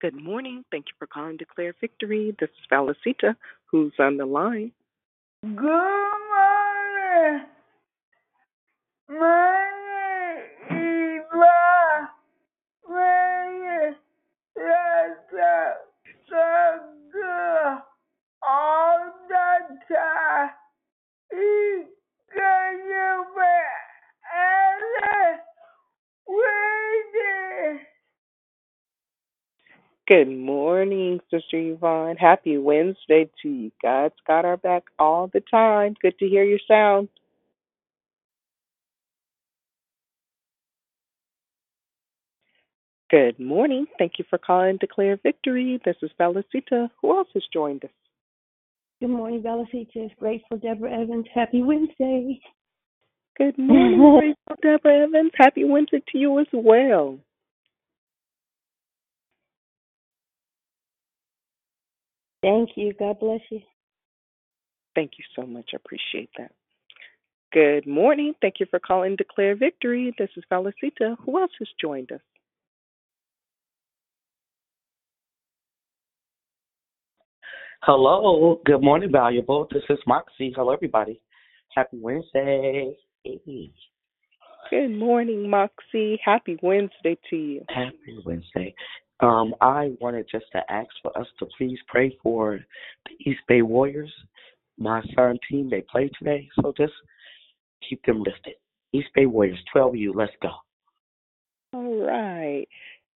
Good morning. Thank you for calling Declare Victory. This is Valicita, who's on the line. Good morning. My name is Eva. My name so good all the time. He can you and waiting. Good morning, Sister Yvonne. Happy Wednesday to you. God's got our back all the time. Good to hear your sound. Good morning. Thank you for calling Declare Victory. This is Valicita. Who else has joined us? Good morning, Bella Features. Grateful Deborah Evans. Happy Wednesday. Good morning, Grateful Deborah Evans. Happy Wednesday to you as well. Thank you. God bless you. Thank you so much. I appreciate that. Good morning. Thank you for calling Declare Victory. This is Valicita. Who else has joined us? Hello, good morning, valuable. This is Moxie. Hello, everybody. Happy Wednesday. Hey. Good morning, Moxie. Happy Wednesday to you. Happy Wednesday. Um, I wanted just to ask for us to please pray for the East Bay Warriors. My son team, they play today, so just keep them lifted. East Bay Warriors, 12U, let's go. All right.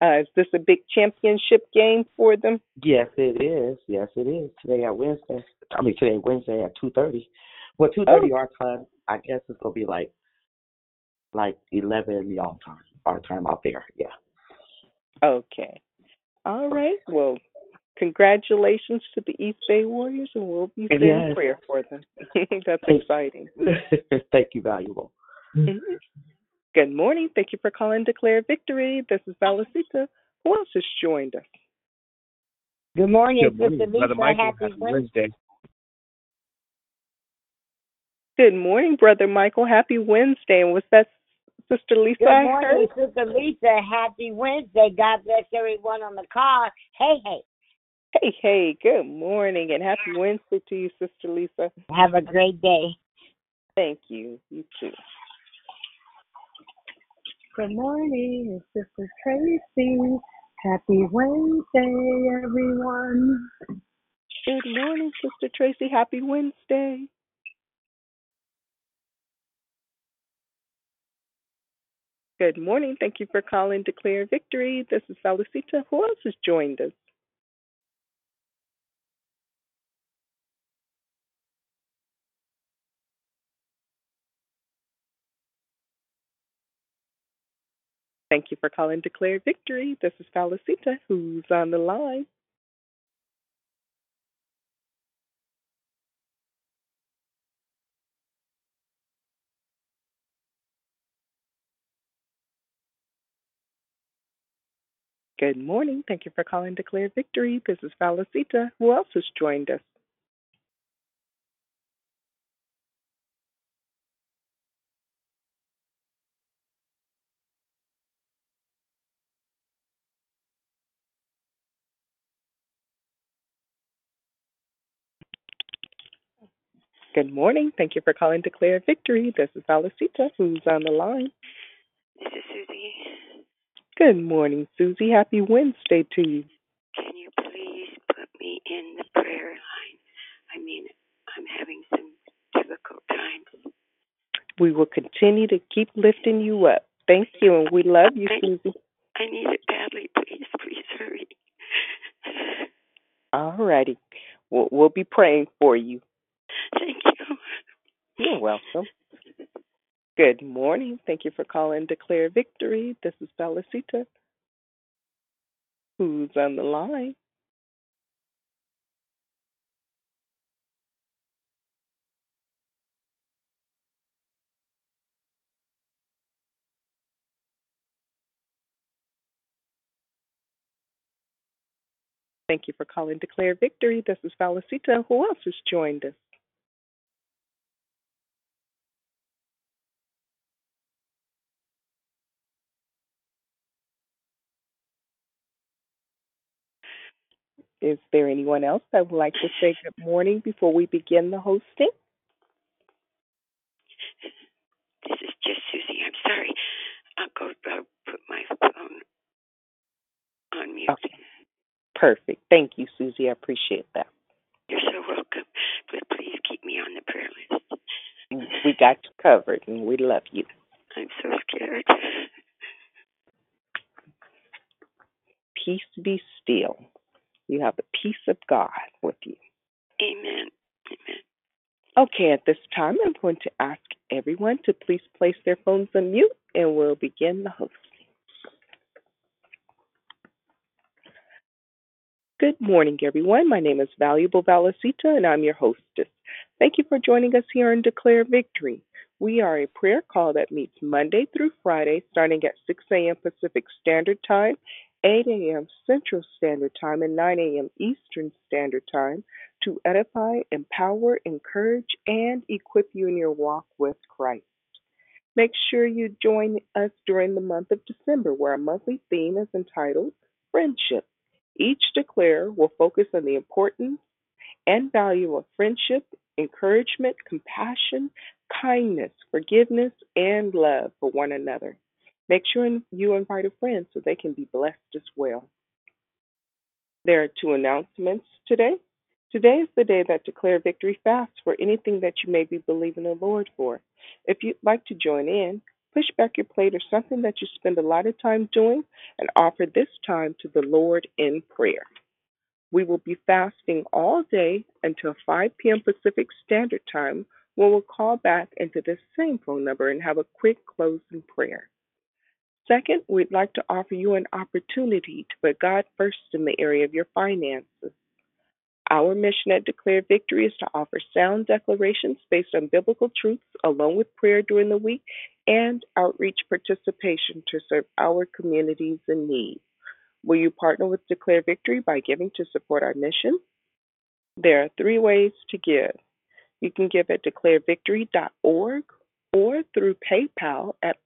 Uh, is this a big championship game for them? Yes, it is. Yes, it is. Today at Wednesday. I mean, today Wednesday at two thirty. Well, two thirty Oh. our time. I guess it's gonna be like like eleven y'all time. Our time out there. Yeah. Okay. All right. Well, congratulations to the East Bay Warriors, and we'll be saying Yes. prayer for them. That's Thank- exciting. Thank you, valuable. Good morning. Thank you for calling Declare Victory. This is Valicita. Who else has joined us? Good morning, Good morning, Sister Brother Michael. Happy Happy Wednesday. Wednesday. Good morning, Brother Michael. Happy Wednesday. And was that Sister Lisa Good morning. Sister Lisa. Happy Wednesday. God bless everyone on the call. Hey, hey. Hey, hey, good morning and happy Wednesday to you, Sister Lisa. Have a great day. Thank you. You too. Good morning, it's Sister Tracy. Happy Wednesday, everyone. Good morning, Sister Tracy. Happy Wednesday. Good morning. Thank you for calling Declare Victory. This is Felicita. Who else has joined us? Thank you for calling Declare Victory. This is Felicita. Who's on the line? Good morning. Thank you for calling Declare Victory. This is Felicita. Who else has joined us? Good morning. Thank you for calling Declare Victory. This is Felicita. Who's on the line? This is Susie. Good morning, Susie. Happy Wednesday to you. Can you please put me in the prayer line? I mean, I'm having some difficult times. We will continue to keep lifting you up. Thank you, and we love you, I- Susie. I need it badly. Please, please hurry. All righty. We'll, we'll be praying for you. Thank you. You're welcome. Good morning. Thank you for calling Declare Victory. This is Felicita. Who's on the line? Thank you for calling Declare Victory. This is Felicita. Who else has joined us? Is there anyone else that would like to say good morning before we begin the hosting? This is just Susie. I'm sorry. I'll go I'll put my phone on mute. Okay. Perfect. Thank you, Susie. I appreciate that. You're so welcome. But please keep me on the prayer list. We got you covered and we love you. I'm so scared. Peace be still. You have the peace of God with you. Amen. Amen. Okay, at this time, I'm going to ask everyone to please place their phones on mute and we'll begin the hosting. Good morning, everyone. My name is Valuable Valicita and I'm your hostess. Thank you for joining us here on Declare Victory. We are a prayer call that meets Monday through Friday starting at 6 a.m. Pacific Standard Time, 8 a.m. Central Standard Time, and 9 a.m. Eastern Standard Time to edify, empower, encourage, and equip you in your walk with Christ. Make sure you join us during the month of December, where our monthly theme is entitled Friendship. Each declare will focus on the importance and value of friendship, encouragement, compassion, kindness, forgiveness, and love for one another. Make sure you invite a friend so they can be blessed as well. There are two announcements today. Today is the day that Declare Victory fasts for anything that you may be believing the Lord for. If you'd like to join in, push back your plate or something that you spend a lot of time doing and offer this time to the Lord in prayer. We will be fasting all day until 5 p.m. Pacific Standard Time, when we'll call back into this same phone number and have a quick closing prayer. Second, we'd like to offer you an opportunity to put God first in the area of your finances. Our mission at Declare Victory is to offer sound declarations based on biblical truths, along with prayer during the week and outreach participation to serve our communities in need. Will you partner with Declare Victory by giving to support our mission? There are three ways to give. You can give at declarevictory.org or through PayPal at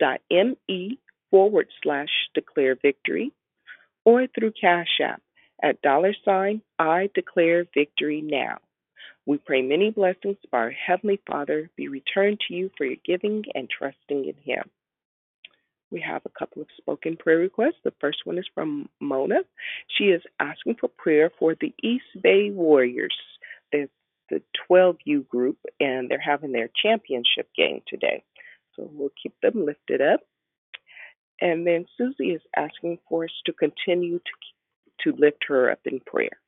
paypal.me forward slash declare victory or through Cash App at dollar sign I declare victory now. We pray many blessings by our Heavenly Father be returned to you for your giving and trusting in Him. We have a couple of spoken prayer requests. The first one is from Mona. She is asking for prayer for the East Bay Warriors. The 12U group, and they're having their championship game today. So we'll keep them lifted up. And then Susie is asking for us to continue to, to lift her up in prayer.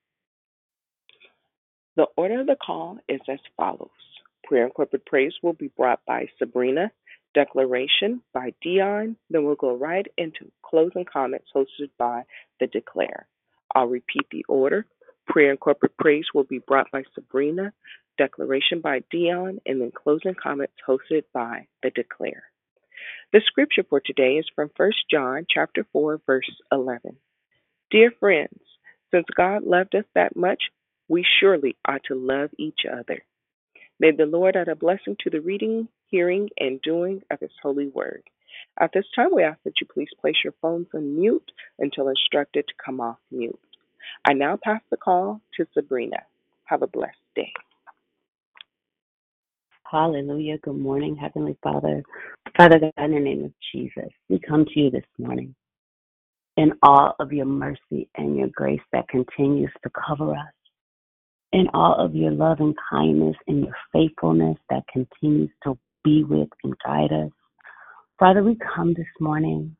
The order of the call is as follows Prayer and corporate praise will be brought by Sabrina declaration by Dionne. Then we'll go right into closing comments hosted by the Declare. I'll repeat the order. Prayer and corporate praise will be brought by Sabrina, declaration by Dionne, and then closing comments hosted by the Declare. The scripture for today is from 1 John chapter 4 verse 11. Dear friends, since God loved us that much, we surely ought to love each other. May the Lord add a blessing to the reading, hearing, and doing of His holy word. At this time, we ask that you please place your phones on mute until instructed to come off mute. I now pass the call to Sabrina. Have a blessed day. Hallelujah. Good morning, Heavenly Father. Father God, in the name of Jesus, we come to you this morning in all of your mercy and your grace that continues to cover us in all of your love and kindness and your faithfulness that continues to be with and guide us. Father, we come this morning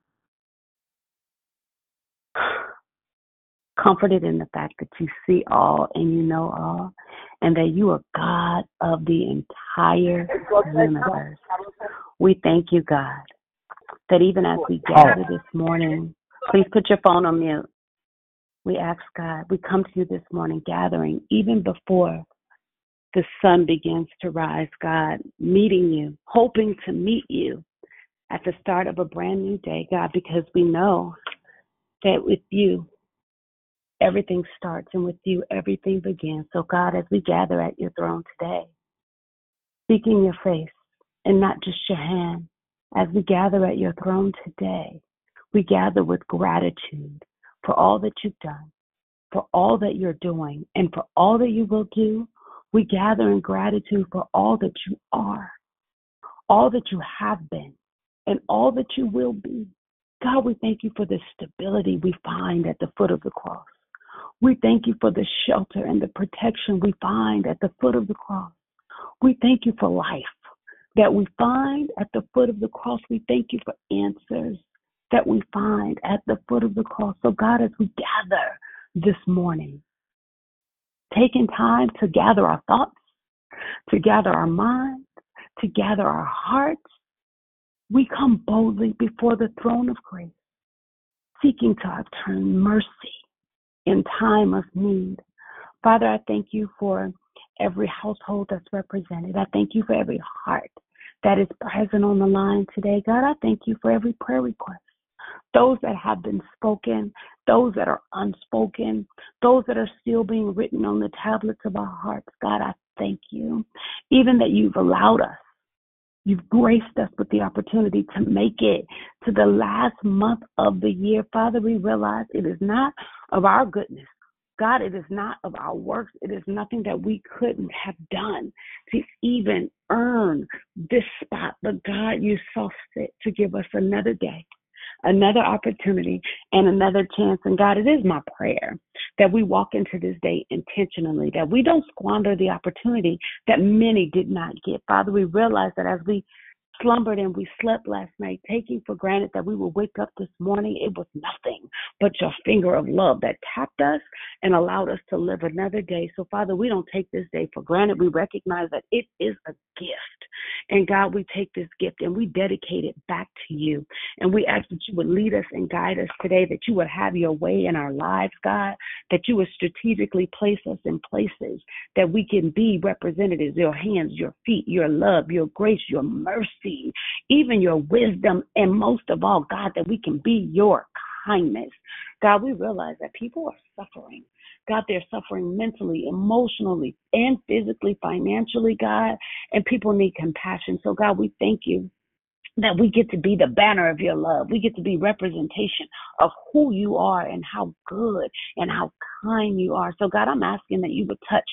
comforted in the fact that you see all and you know all, and that you are God of the entire universe. We thank you, God, that even as we gather this morning, please put your phone on mute. We ask God, we come to you this morning gathering even before the sun begins to rise, God, meeting you, hoping to meet you at the start of a brand new day, God, because we know that with you, everything starts and with you, everything begins. So, God, as we gather at your throne today, seeking your face and not just your hand, as we gather at your throne today, we gather with gratitude for all that you've done, for all that you're doing and for all that you will do. We gather in gratitude for all that you are, all that you have been, and all that you will be. God, we thank you for the stability we find at the foot of the cross. We thank you for the shelter and the protection we find at the foot of the cross. We thank you for life that we find at the foot of the cross. We thank you for answers that we find at the foot of the cross. So, God, as we gather this morning, taking time to gather our thoughts, to gather our minds, to gather our hearts, we come boldly before the throne of grace, seeking to obtain mercy in time of need. Father, I thank you for every household that's represented. I thank you for every heart that is present on the line today. God, I thank you for every prayer request. Those that have been spoken, those that are unspoken, those that are still being written on the tablets of our hearts. God, I thank you. Even that you've allowed us You've graced us with the opportunity to make it to the last month of the year. Father, we realize it is not of our goodness. God, it is not of our works. It is nothing that we couldn't have done to even earn this spot. But God, you saw fit to give us another day another opportunity and another chance. And God, it is my prayer that we walk into this day intentionally, that we don't squander the opportunity that many did not get. Father, we realize that as we slumbered and we slept last night, taking for granted that we would wake up this morning. It was nothing but your finger of love that tapped us and allowed us to live another day. So, Father, we don't take this day for granted. We recognize that it is a gift. And God, we take this gift and we dedicate it back to you. And we ask that you would lead us and guide us today, that you would have your way in our lives, God, that you would strategically place us in places that we can be representatives, your hands, your feet, your love, your grace, your mercy even your wisdom, and most of all, God, that we can be your kindness. God, we realize that people are suffering. God, they're suffering mentally, emotionally, and physically, financially, God, and people need compassion. So, God, we thank you that we get to be the banner of your love. We get to be representation of who you are and how good and how kind you are. So God, I'm asking that you would touch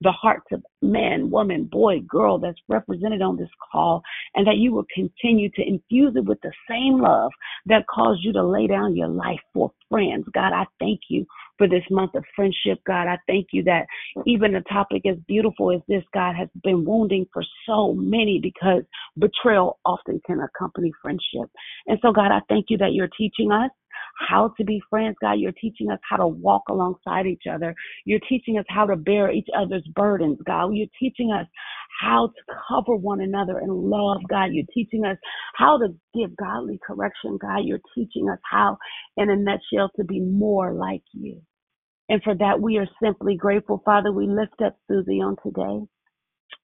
the hearts of man, woman, boy, girl that's represented on this call and that you will continue to infuse it with the same love that caused you to lay down your life for friends. God, I thank you for this month of friendship. God, I thank you that even a topic as beautiful as this, God, has been wounding for so many because betrayal often can accompany friendship. And so, God, I thank you that you're teaching us how to be friends, God. You're teaching us how to walk alongside each other. You're teaching us how to bear each other's burdens, God. You're teaching us how to cover one another in love, God. You're teaching us how to give godly correction, God. You're teaching us how, in a nutshell, to be more like you. And for that, we are simply grateful, Father. We lift up Susie on today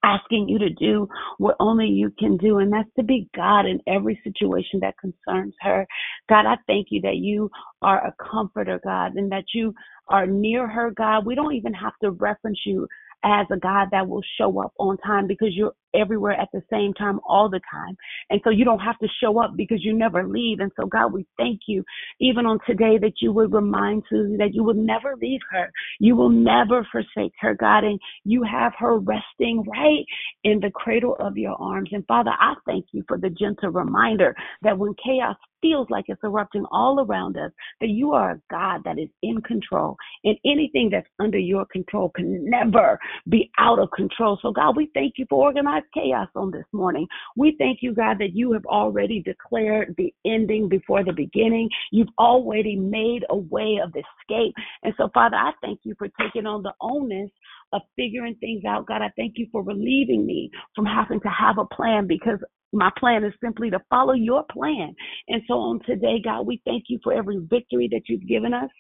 asking you to do what only you can do, and that's to be God in every situation that concerns her. God, I thank you that you are a comforter, God, and that you are near her, God. We don't even have to reference you as a God that will show up on time because you're everywhere at the same time all the time. And so you don't have to show up because you never leave. And so, God, we thank you even on today that you would remind Susie that you will never leave her. You will never forsake her, God. And you have her resting right in the cradle of your arms. And Father, I thank you for the gentle reminder that when chaos feels like it's erupting all around us, that you are a God that is in control. And anything that's under your control can never be out of control. So, God, we thank you for chaos on this morning. We thank you, God, that you have already declared the ending before the beginning. You've already made a way of escape. And so, Father, I thank you for taking on the onus of figuring things out. God, I thank you for relieving me from having to have a plan because my plan is simply to follow your plan. And so on today, God, we thank you for every victory that you've given us.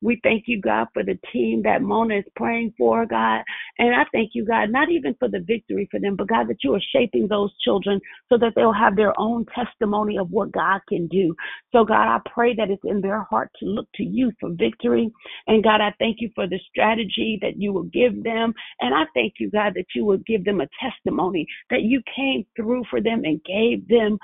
We thank you, God, for the team that Mona is praying for, God. And I thank you, God, not even for the victory for them, but God, that you are shaping those children so that they'll have their own testimony of what God can do. So, God, I pray that it's in their heart to look to you for victory. And God, I thank you for the strategy that you will give them. And I thank you, God, that you will give them a testimony that you came through for them and gave them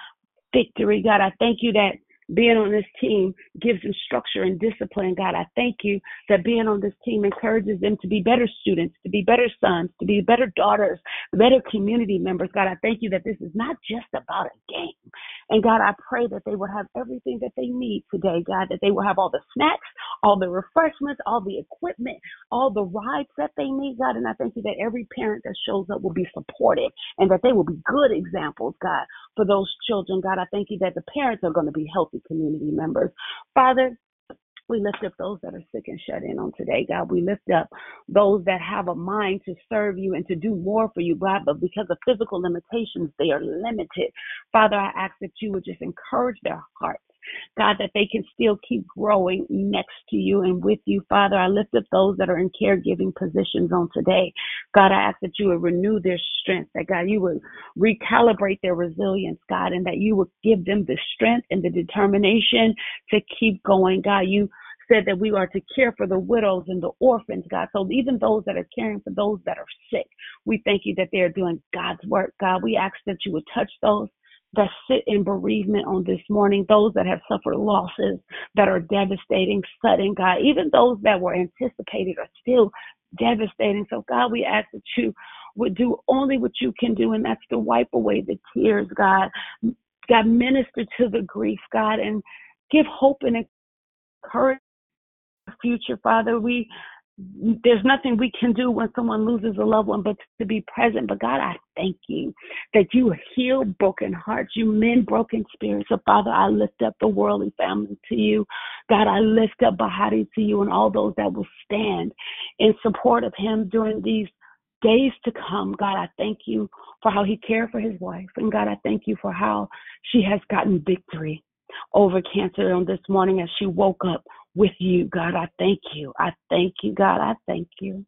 victory. God, I thank you that being on this team gives them structure and discipline. God, I thank you that being on this team encourages them to be better students, to be better sons, to be better daughters, better community members. God, I thank you that this is not just about a game. And God, I pray that they will have everything that they need today, God, that they will have all the snacks, all the refreshments, all the equipment, all the rides that they need, God. And I thank you that every parent that shows up will be supported and that they will be good examples, God, for those children. God, I thank you that the parents are going to be healthy community members. Father, we lift up those that are sick and shut in on today, God. We lift up those that have a mind to serve you and to do more for you, God, but because of physical limitations, they are limited. Father, I ask that you would just encourage their hearts. God, that they can still keep growing next to you and with you. Father, I lift up those that are in caregiving positions on today. God, I ask that you would renew their strength, that God, you would recalibrate their resilience, God, and that you would give them the strength and the determination to keep going. God, you said that we are to care for the widows and the orphans, God. So even those that are caring for those that are sick, we thank you that they're doing God's work, God. We ask that you would touch those that sit in bereavement on this morning, those that have suffered losses that are devastating, sudden, God, even those that were anticipated are still devastating. So, God, we ask that you would do only what you can do, and that's to wipe away the tears, God. God, minister to the grief, God, and give hope and encourage encouragement future, Father. We there's nothing we can do when someone loses a loved one but to be present. But God, I thank you that you heal broken hearts, you mend broken spirits. So Father, I lift up the worldly family to you. God, I lift up Bahati to you and all those that will stand in support of him during these days to come. God, I thank you for how he cared for his wife. And God, I thank you for how she has gotten victory over cancer on this morning as she woke up with you. God, I thank you. I thank you. God, I thank you.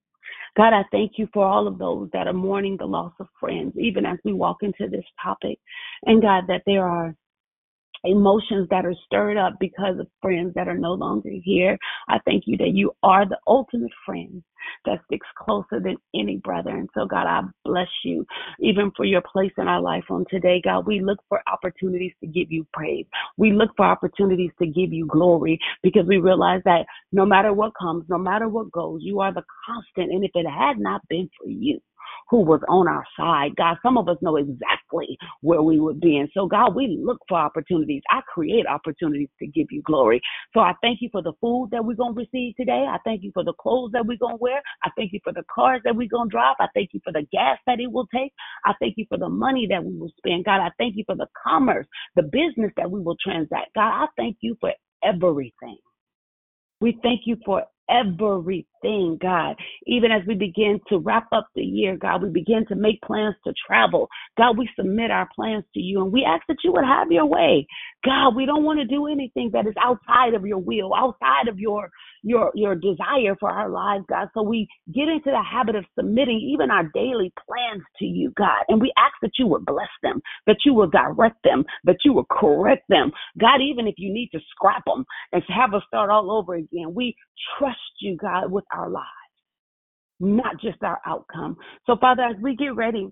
God, I thank you for all of those that are mourning the loss of friends, even as we walk into this topic. And God, that there are emotions that are stirred up because of friends that are no longer here. I thank you that you are the ultimate friend that sticks closer than any brother. And so, God, I bless you even for your place in our life on today. God, we look for opportunities to give you praise. We look for opportunities to give you glory because we realize that no matter what comes, no matter what goes, you are the constant. And if it had not been for you, who was on our side. God, some of us know exactly where we would be. And so, God, we look for opportunities. I create opportunities to give you glory. So I thank you for the food that we're going to receive today. I thank you for the clothes that we're going to wear. I thank you for the cars that we're going to drive. I thank you for the gas that it will take. I thank you for the money that we will spend. God, I thank you for the commerce, the business that we will transact. God, I thank you for everything. We thank you for everything, God. Even as we begin to wrap up the year, God, we begin to make plans to travel. God, we submit our plans to you and we ask that you would have your way. God, we don't want to do anything that is outside of your will, outside of your your your desire for our lives, God. So we get into the habit of submitting even our daily plans to you, God. And we ask that you would bless them, that you will direct them, that you will correct them. God, even if you need to scrap them and have us start all over again, we trust you, God, with our lives, not just our outcome. So, Father, as we get ready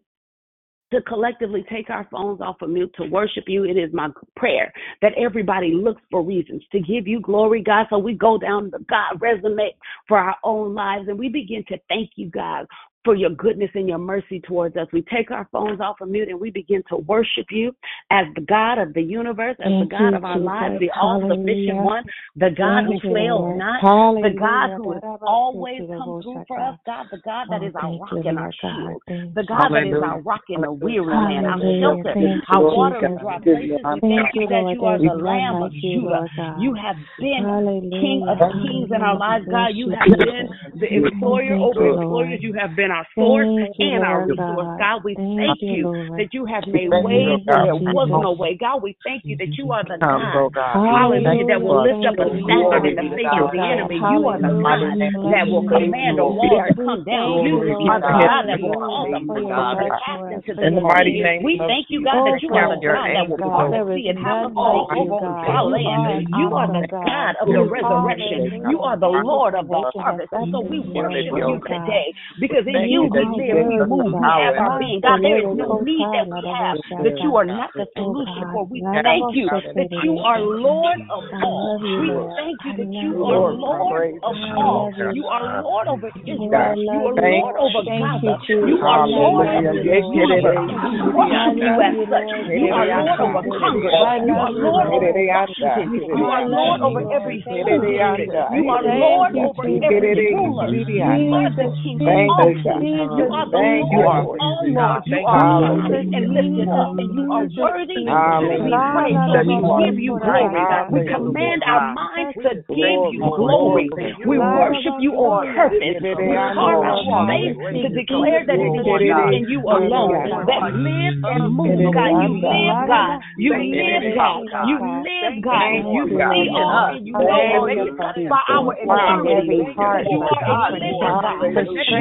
to collectively take our phones off of mute to worship you. It is my prayer that everybody looks for reasons to give you glory, God. So we go down the God resume for our own lives and we begin to thank you, God, for your goodness and your mercy towards us. We take our phones off of mute and we begin to worship you as the God of the universe, as Thank the God you, of our Jesus. lives, the all sufficient one, the God Thank who fails not, Hallelujah. the God who has always come through for us, God, the God that Oh, is our thank rock and our shield, the. God that is our rock in a weary land, our shelter, our water Jesus. dry places. Thank you, that you are the Lamb of Judah. You have been King of kings in our lives, God. You have been the employer over employers. You have been our source Thank and our resource. God. God, we Thank thank you, you Lord. that you have made thank ways Lord where there was no way. God, we thank you that you are the God, Lord God. hallelujah, that will lift up a you. the You standard are in glory, the face of the enemy. You are the the mighty Hallelujah. God We name of bless that will your Jesus, name. command a Lord. wall to come down. You you, Glory be are the God. God, God for that will your cause a Name for of your mountain God. to cast into the the sea. mighty name We thank you, God, Oh, that you are the God that will angels God. part the sea and have us none like walk on you, over on God. dry You land. You are the God. God of the resurrection. You are the Lord of the harvest. And so we worship you today because in you you to you worthy, move, you God. have our being. God, there is no need that we have that you are not the Oh solution for. We thank you that you are Lord of all. We thank you that you are Lord. Of all. you. Are Lord over Oh, Israel. You are. Lord over Gaza. You are Lord over you, the Lord. universe. And we I worship you as such. You are Lord over Congress. You are Lord over Washington. You are Lord over every school you, district. Jesus. You are Lord over every ruler. You are the King of all You are the oh Lord of all lords. You are high Jesus, and lifted up, and you are worthy to be praised. So we give you ko ra ba glory. We command our minds to give you glory. We worship you on purpose. We carve Lord we space speak to declare that it Lord. is We you and you alone that live and move. God, you live, God. You live, God. You live, God. You see Lord all God. and you know all. Hallelujah You for touch by our touching every infirmity. heart, You are a living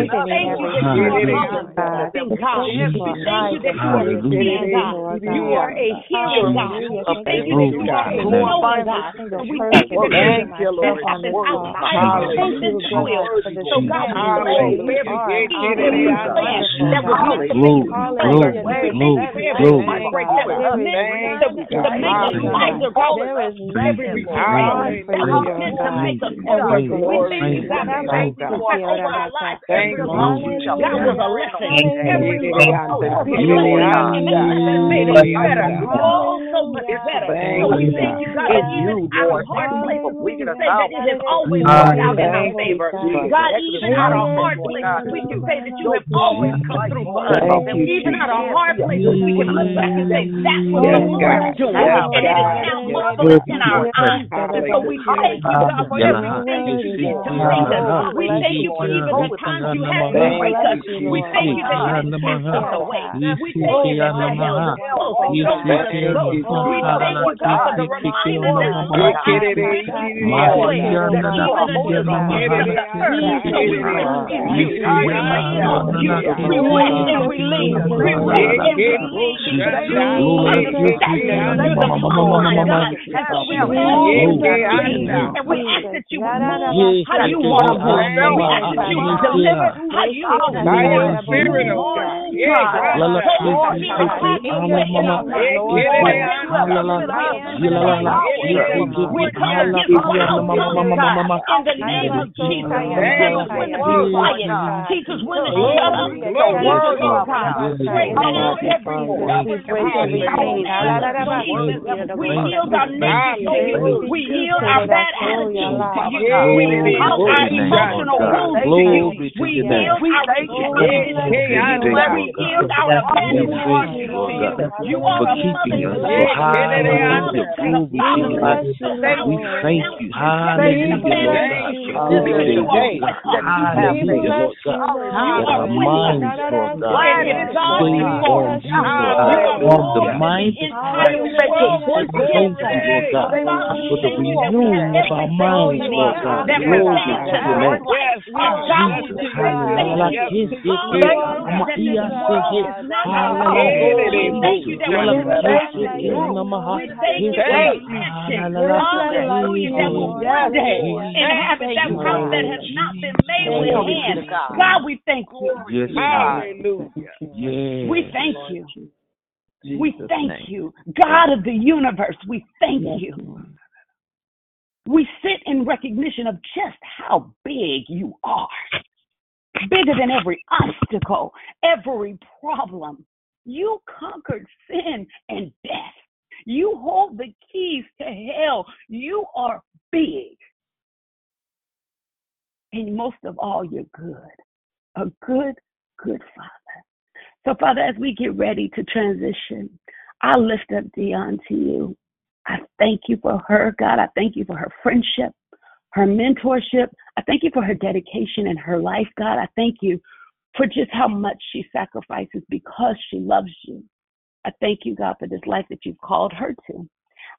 God, And we strengthening thank you every that you are Lord our God, loving God. especially We thank you eyes that you are ears to seeing see, God. Lord You God. are a healing God. Hallelujah. We thank thank you that you, you are a Jesus, for knowing every God. single And we thank you person, that there is including nothing myself on happen this call. outside of your That you and are will. God for the So God, strength we and thank you grace. for You every are, seed, every hallelujah, plant wonderful that was God. meant to make us stronger. Hallelujah. There We is thank you for none every you, heartbreak God. that was There is meant to, none to like make us you, God. wiser. God, we thank you for every nothing too rejection hard for that you, was Lord meant to God. make us And we stronger. We thank you. you, God, that every setback over our lives, every loss, God was a lesson. Every Hallelujah. loss was a lesson, and it just made us better. Oh, so much better. So we thank you, God, that even out of hard places, we can say that it has always worked out in our favor. God, even out of hard places, we can say that you have always come through for us. Even out of hard places, we can look back and say that's what the Lord is doing, and it is now marvelous in our eyes. And so we thank you, God, for everything you did to make us. We thank you for even the times you break us. We thank you that you didn't cast us away. We thank you that you held us close and you don't let us go. We thank you, God, for the reminder that sometimes we get declared that even the ends of the earth. So we you. We lean on you. We rest and relieve. We rest and relieve because you understand us. My God. And so we ask you to lead and we ask that you would move how you want to move. We ask that you would deliver how you want to deliver. Move, God. Lord, we have expectation on that. Lord, that you have given us divine power. We come against wild tongues, God, in the name of Jesus. Tell us when to be quiet. Teach us when to shut up your word, oh God. Straighten out every stubborn we yield our nature. We yield our bad attitude to you. We yield our emotional wounds. We yield our rejection to you. We yield our abandonment to you. You are a mother to us. Are a father to the fatherless. So God, we thank you. Hallelujah. You are with us. Hallelujah, Lord God. You That are our minds, Lord God, And it is all stay before on you, Lord You God. are On the more than the mind of Christ. Thank you, Lord God, we for the thank you we have renewing of our minds, Lord God. Glory to your name. life. And God, we Jesus, hallelujah. That that not been made with hands. God, we thank you. Yes, Hallelujah. We thank you. We thank you. God of the universe, we thank you. We sit in recognition of just how big you are. Bigger than every obstacle, every problem. You conquered sin and death. You hold the keys to hell. You are big. And most of all, you're good. A good, good Father. So, Father, as we get ready to transition, I lift up Dionne to you. I thank you for her, God. I thank you for her friendship, her mentorship. I thank you for her dedication and her life, God. I thank you for just how much she sacrifices because she loves you. I thank you, God, for this life that you've called her to.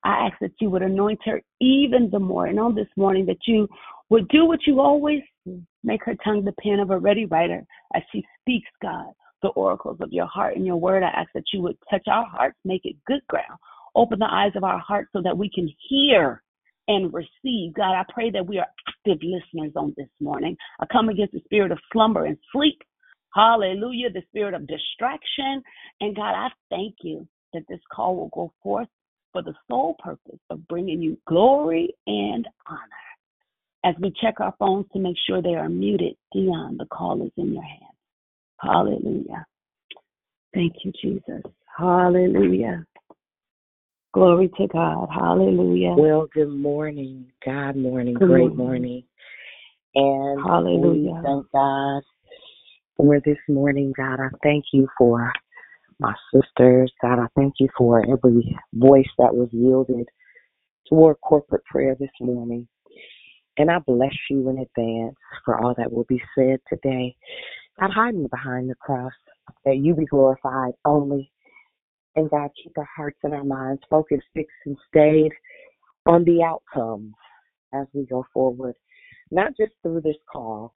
I ask that you would anoint her even the more. And on this morning, that you would do what you always do make her tongue the pen of a ready writer as she speaks, God, the oracles of your heart and your word. I ask that you would touch our hearts, make it good ground. Open the eyes of our hearts so that we can hear and receive. God, I pray that we are active listeners on this morning. I come against the spirit of slumber and sleep. Hallelujah. The spirit of distraction. And God, I thank you that this call will go forth for the sole purpose of bringing you glory and honor. As we check our phones to make sure they are muted, Dionne, the call is in your hands. Hallelujah. Thank you, Jesus. Hallelujah. Glory to God. Hallelujah. Well, good morning. God morning. Good Great morning. morning. And we Hallelujah. thank God for this morning. God, I thank you for my sisters. God, I thank you for every voice that was yielded toward corporate prayer this morning. And I bless you in advance for all that will be said today. God, hide me behind the cross that you be glorified only. And God, keep our hearts and our minds focused, fixed, and stayed on the outcomes as we go forward, not just through this call,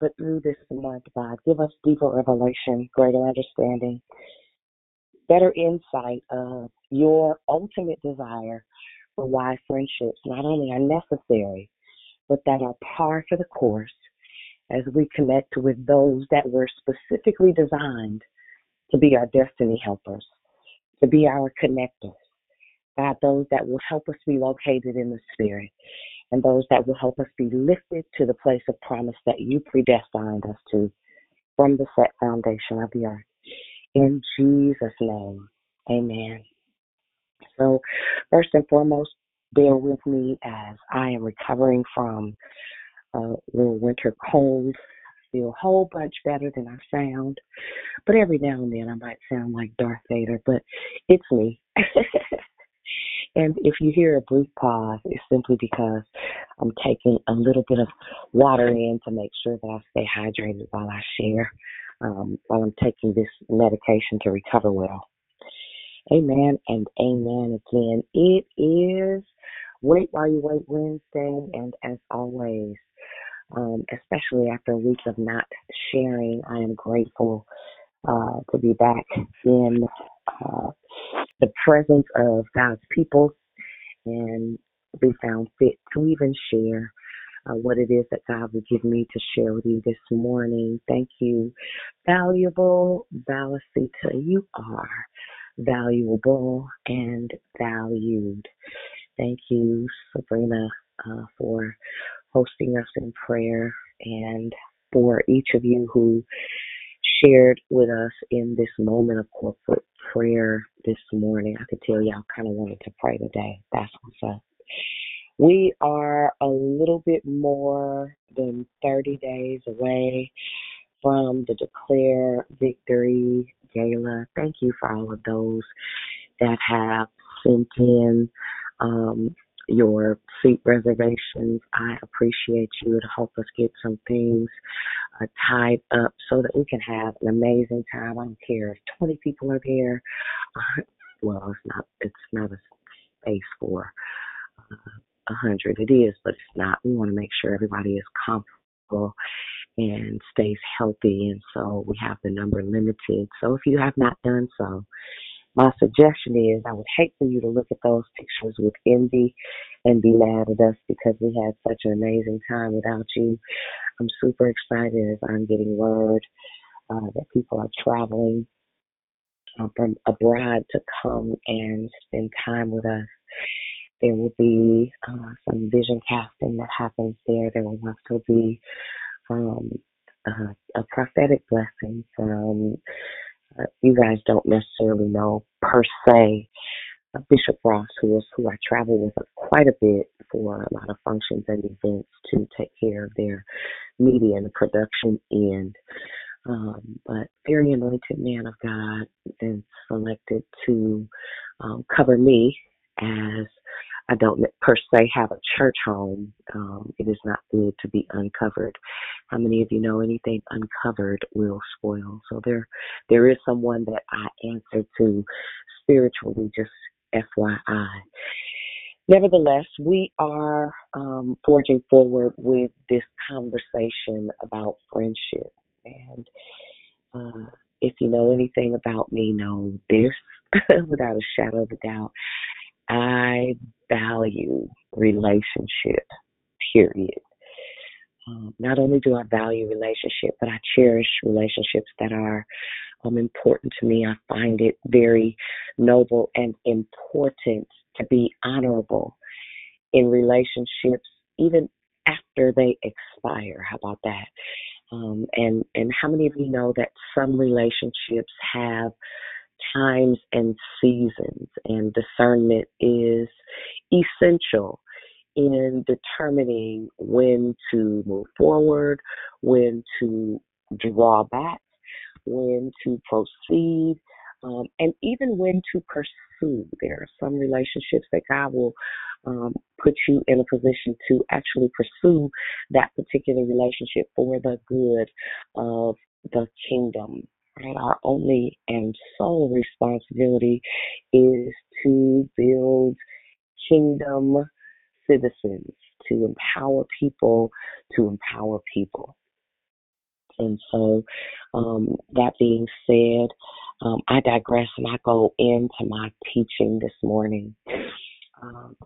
but through this month, God. Give us deeper revelation, greater understanding, better insight of your ultimate desire for why friendships not only are necessary, but that are par for the course as we connect with those that were specifically designed to be our destiny helpers, to be our connectors. God, those that will help us be located in the spirit, and those that will help us be lifted to the place of promise that you predestined us to from the set foundation of the earth. In Jesus' name, amen. So, first and foremost, bear with me as I am recovering from a little winter cold. Feel a whole bunch better than I sound, but every now and then I might sound like Darth Vader, but it's me. and if you hear a brief pause, it's simply because I'm taking a little bit of water in to make sure that I stay hydrated while I share, um, while I'm taking this medication to recover well. Amen and amen again. It is Wait While You Wait Wednesday, and as always, um, especially after a week of not sharing, I am grateful uh, to be back in uh, the presence of God's people and we found fit to even share uh, what it is that God would give me to share with you this morning. Thank you, valuable Valicita. You are valuable and valued. Thank you, Sabrina, uh, for hosting us in prayer and for each of you who shared with us in this moment of corporate prayer this morning. I could tell y'all kind of wanted to pray today. That's what's up. We are a little bit more than 30 days away from the Declare Victory Gala. Thank you for all of those that have sent in um, your seat reservations. I appreciate you to help us get some things uh, tied up so that we can have an amazing time. I don't care if 20 people are there. Uh, well, it's not. It's not a space for uh, hundred. It is, but it's not. We want to make sure everybody is comfortable and stays healthy, and so we have the number limited. So if you have not done so, my suggestion is I would hate for you to look at those pictures with envy and be mad at us because we had such an amazing time without you. I'm super excited as I'm getting word uh, that people are traveling uh, from abroad to come and spend time with us. There will be uh, some vision casting that happens there. There will also be um, uh, a prophetic blessing from, you guys don't necessarily know per se, uh, Bishop Ross, who is who I travel with quite a bit for a lot of functions and events to take care of their media and the production end. Um, but very anointed man of God and selected to um, cover me as I don't per se have a church home. Um, it is not good to be uncovered. How many of you know anything uncovered will spoil? So there, there is someone that I answer to spiritually. Just FYI. Nevertheless, we are um, forging forward with this conversation about friendship. And uh, if you know anything about me, know this without a shadow of a doubt. I value relationship, period. Um, not only do I value relationship, but I cherish relationships that are um, important to me. I find it very noble and important to be honorable in relationships, even after they expire. How about that? Um, and and how many of you know that some relationships have times and seasons, and discernment is essential in determining when to move forward, when to draw back, when to proceed, um, and even when to pursue. There are some relationships that God will um, put you in a position to actually pursue that particular relationship for the good of the kingdom. Right? Our only and sole responsibility is to build kingdom citizens, to empower people, to empower people. And so, um, that being said, um, I digress and I go into my teaching this morning. Um,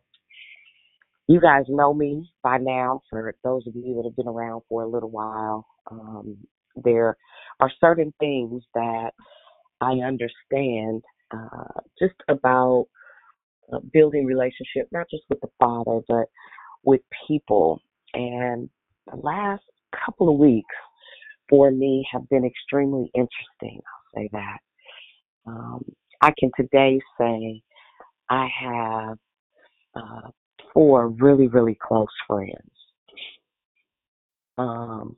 you guys know me by now, for those of you that have been around for a little while. Um, there are certain things that I understand uh, just about uh, building relationship, not just with the Father, but with people. And the last couple of weeks for me have been extremely interesting. I'll say that. Um, I can today say I have uh, four really, really close friends. Um,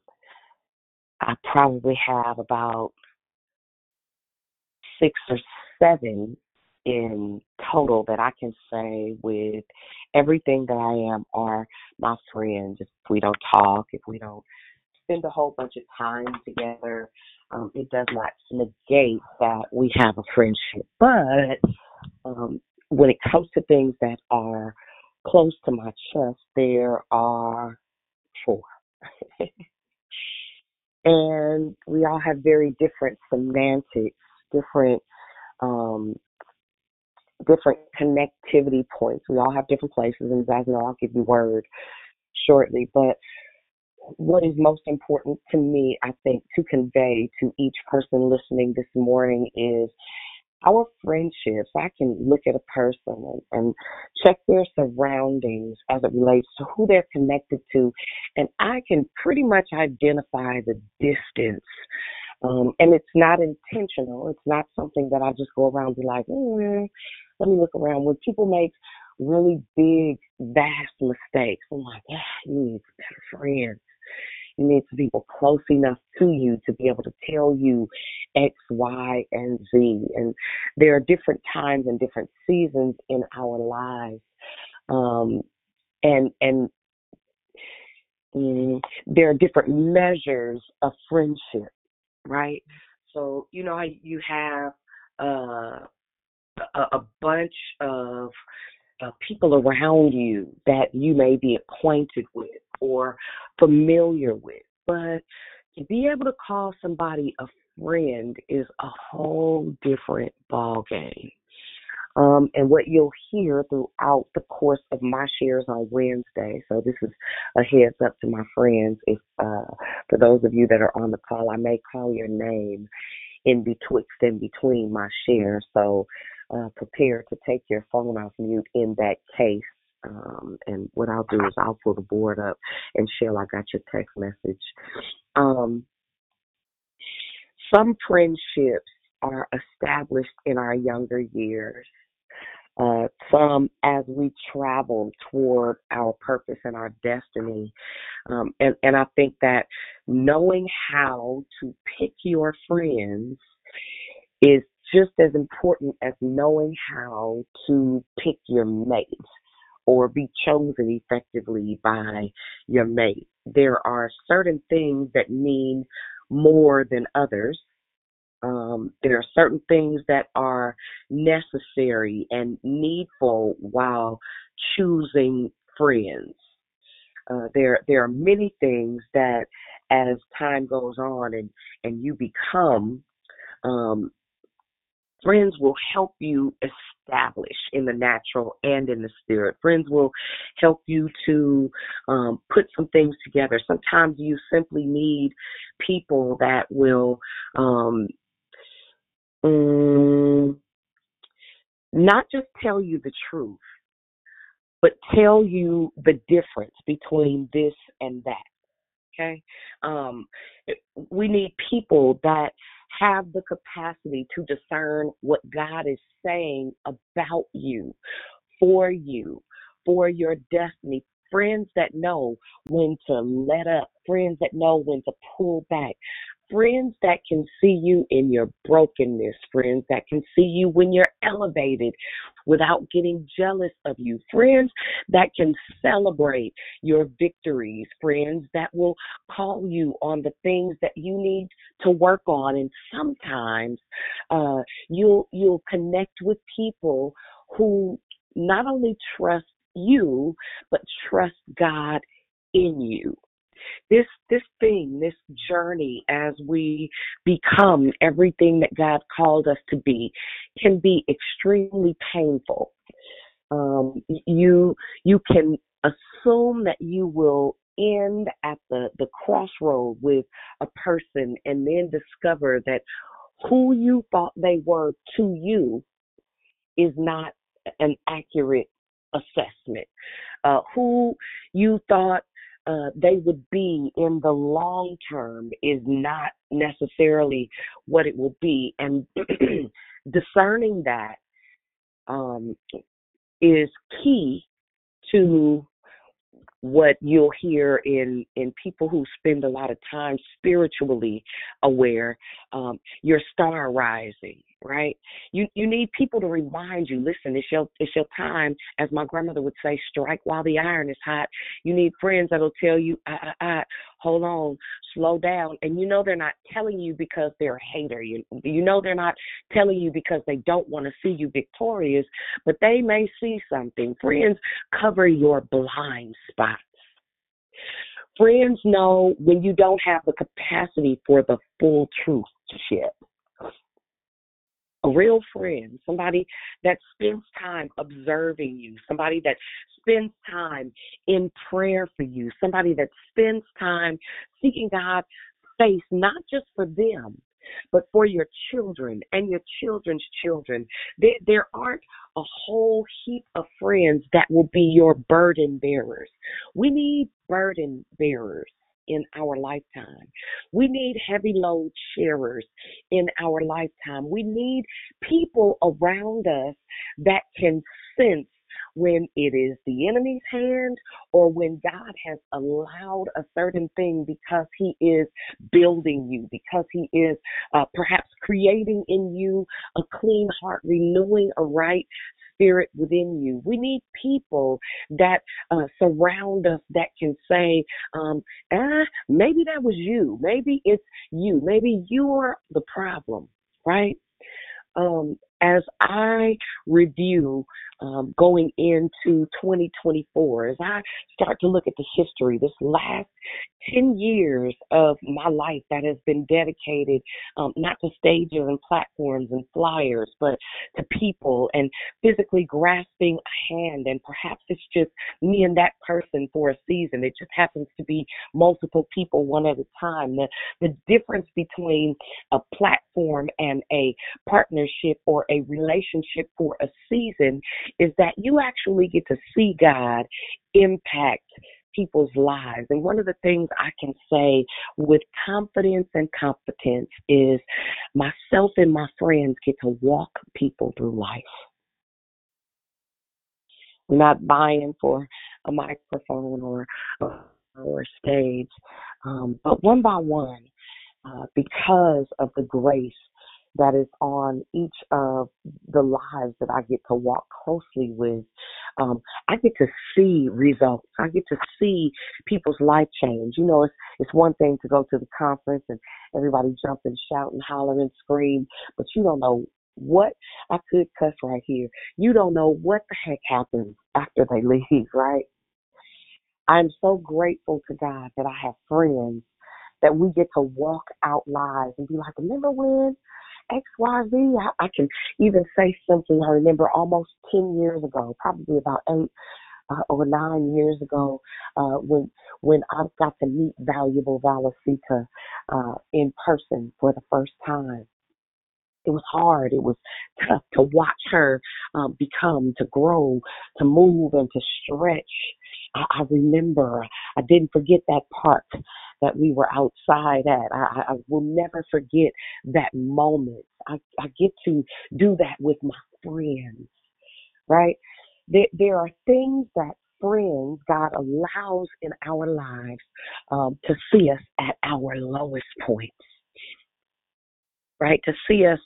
I probably have about six or seven in total that I can say with everything that I am are my friends. If we don't talk, if we don't spend a whole bunch of time together, um, it does not negate that we have a friendship. But um, when it comes to things that are close to my chest, there are four. and we all have very different semantics, different um, different connectivity points. We all have different places, and guys know, I'll give you word shortly. But what is most important to me, I think, to convey to each person listening this morning is our friendships. I can look at a person and, and check their surroundings as it relates to who they're connected to, and I can pretty much identify the distance um, and it's not intentional. It's not something that I just go around and be like, mm, let me look around. When people make really big, vast mistakes, I'm like, ah, you need a better friends. You need some people close enough to you to be able to tell you X, Y, and Z. And there are different times and different seasons in our lives. Um, and and mm, there are different measures of friendship right? So you know you have uh, a, a bunch of uh, people around you that you may be acquainted with or familiar with, but to be able to call somebody a friend is a whole different ball game. Um, and what you'll hear throughout the course of my shares on Wednesday. So this is a heads up to my friends. If uh, for those of you that are on the call, I may call your name in betwixt and between my shares. So uh, prepare to take your phone off mute in that case. Um, and what I'll do is I'll pull the board up and Shell, I got your text message. Um, some friendships are established in our younger years uh, some as we travel toward our purpose and our destiny. Um, and, and I think that knowing how to pick your friends is just as important as knowing how to pick your mate or be chosen effectively by your mate. There are certain things that mean more than others. Um, there are certain things that are necessary and needful while choosing friends. Uh, there, there are many things that, as time goes on and and you become, um, friends will help you establish in the natural and in the spirit. Friends will help you to um, put some things together. Sometimes you simply need people that will um, um, not just tell you the truth, but tell you the difference between this and that. Okay? Um, we need people that have the capacity to discern what God is saying about you, for you, for your destiny. Friends that know when to let up, friends that know when to pull back, friends that can see you in your brokenness, friends that can see you when you're elevated without getting jealous of you, friends that can celebrate your victories, friends that will call you on the things that you need to work on. And sometimes uh, you'll you'll connect with people who not only trust you but trust God in you this this thing, this journey as we become everything that God called us to be can be extremely painful. Um, you you can assume that you will end at the, the crossroad with a person and then discover that who you thought they were to you is not an accurate assessment. Uh, who you thought uh, they would be in the long term is not necessarily what it will be. And discerning that um, is key to what you'll hear in in people who spend a lot of time spiritually aware um your star rising right? You you need people to remind you listen it's your it's your time as my grandmother would say strike while the iron is hot. You need friends that'll tell you I, I, I, hold on slow down and you know they're not telling you because they're a hater you you know they're not telling you because they don't want to see you victorious but they may see something. Friends cover your blind spots. Friends know when you don't have the capacity for the full truth to share a real friend, somebody that spends time observing you, somebody that spends time in prayer for you, somebody that spends time seeking God's face, not just for them, but for your children and your children's children. There, there aren't a whole heap of friends that will be your burden bearers. We need burden bearers in our lifetime. We need heavy load sharers in our lifetime. We need people around us that can sense when it is the enemy's hand or when God has allowed a certain thing because he is building you, because he is uh, perhaps creating in you a clean heart, renewing a right spirit within you. We need people that uh, surround us that can say, um, ah, maybe that was you. Maybe it's you. Maybe you're the problem, right? Um, as I review um, going into 2024, as I start to look at the history, this last 10 years of my life that has been dedicated um, not to stages and platforms and flyers, but to people and physically grasping a hand. And perhaps it's just me and that person for a season. It just happens to be multiple people one at a time. The, the difference between a platform and a partnership or a relationship for a season is that you actually get to see God impact people's lives. And one of the things I can say with confidence and competence is myself and my friends get to walk people through life. We're not buying for a microphone or or a stage, um, but one by one, uh, because of the grace that is on each of the lives that I get to walk closely with. Um, I get to see results. I get to see people's life change. You know, it's it's one thing to go to the conference and everybody jump and shout and holler and scream, but you don't know what I could cuss right here. You don't know what the heck happens after they leave, right? I'm so grateful to God that I have friends that we get to walk out lives and be like, remember when XYZ. I, I can even say simply, I remember almost 10 years ago, probably about eight uh, or nine years ago, uh, when when I got to meet valuable Valicita uh, in person for the first time. It was hard. It was tough to watch her um, become, to grow, to move, and to stretch. I, I remember. I didn't forget that part that we were outside at. I, I will never forget that moment. I, I get to do that with my friends, right? There, there are things that friends God allows in our lives um, to see us at our lowest points, right? To see us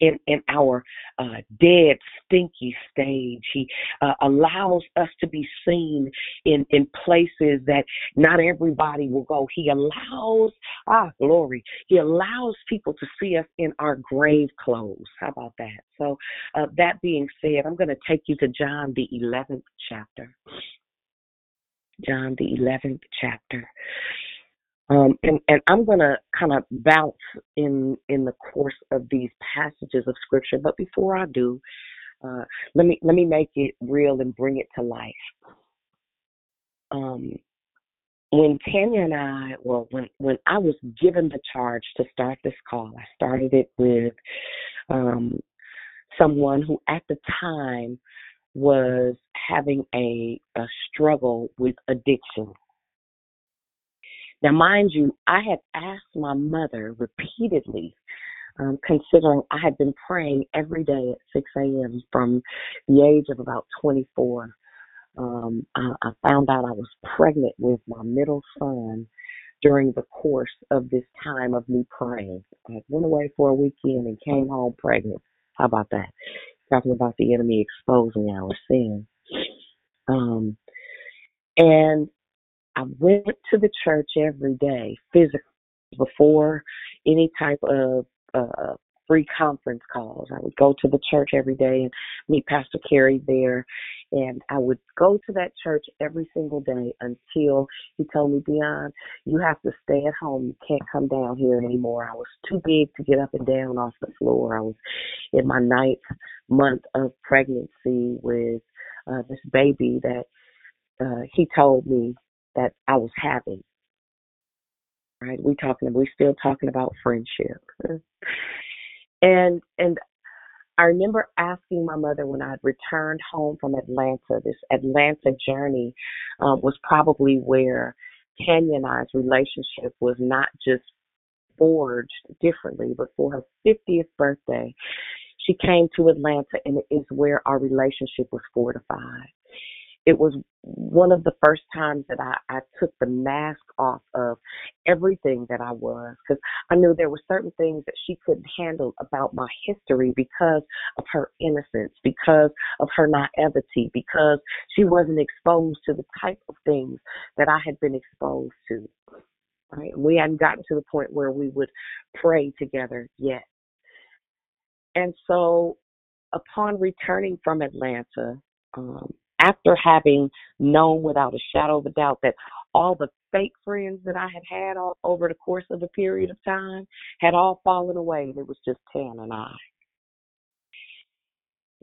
in, in our uh, dead, stinky stage. He uh, allows us to be seen in, in places that not everybody will go. He allows, ah, glory, He allows people to see us in our grave clothes. How about that? So, uh, that being said, I'm going to take you to John, the 11th chapter. John, the 11th chapter. Um, and, and I'm going to kind of bounce in in the course of these passages of scripture, but before I do, uh, let me let me make it real and bring it to life. Um, when Tanya and I, well, when when I was given the charge to start this call, I started it with um, someone who at the time was having a, a struggle with addiction. Now, mind you, I had asked my mother repeatedly, um, considering I had been praying every day at 6 a.m. from the age of about 24. Um, I, I found out I was pregnant with my middle son during the course of this time of me praying. I went away for a weekend and came home pregnant. How about that? Talking about the enemy exposing our sin. Um, and I went to the church every day physically before any type of uh, free conference calls. I would go to the church every day and meet Pastor Carey there. And I would go to that church every single day until he told me, Dionne, you have to stay at home. You can't come down here anymore. I was too big to get up and down off the floor. I was in my ninth month of pregnancy with uh, this baby that uh, he told me that I was having. Right? We talking we still talking about friendship. and and I remember asking my mother when I returned home from Atlanta. This Atlanta journey um, was probably where Tanya and I's relationship was not just forged differently, but for her 50th birthday, she came to Atlanta, and it is where our relationship was fortified it was one of the first times that I, I took the mask off of everything that I was because I knew there were certain things that she couldn't handle about my history because of her innocence, because of her naivety, because she wasn't exposed to the type of things that I had been exposed to. Right? We hadn't gotten to the point where we would pray together yet. And so upon returning from Atlanta, um, after having known without a shadow of a doubt that all the fake friends that I had had all over the course of a period of time had all fallen away. and It was just Tan and I.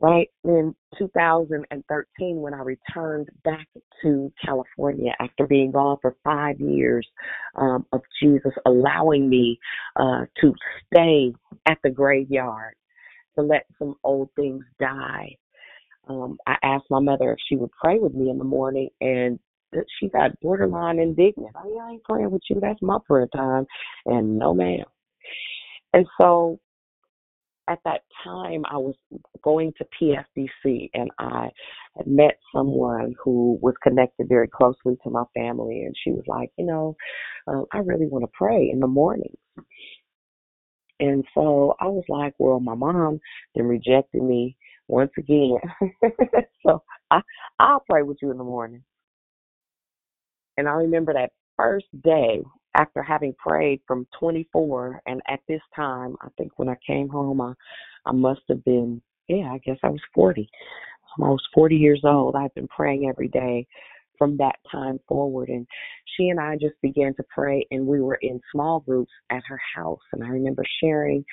Right in 2013, when I returned back to California after being gone for five years um, of Jesus allowing me uh, to stay at the graveyard to let some old things die um, I asked my mother if she would pray with me in the morning, and she got borderline indignant. Oh, yeah, I ain't praying with you. That's my prayer time. And no, ma'am. And so at that time, I was going to PFBC, and I had met someone who was connected very closely to my family, and she was like, you know, uh, I really want to pray in the morning. And so I was like, well, my mom then rejected me once again. so I I'll pray with you in the morning. And I remember that first day after having prayed from 24, and at this time, I think when I came home, I I must have been yeah, I guess I was 40. I was 40 years old. I've been praying every day from that time forward. And she and I just began to pray, and we were in small groups at her house. And I remember sharing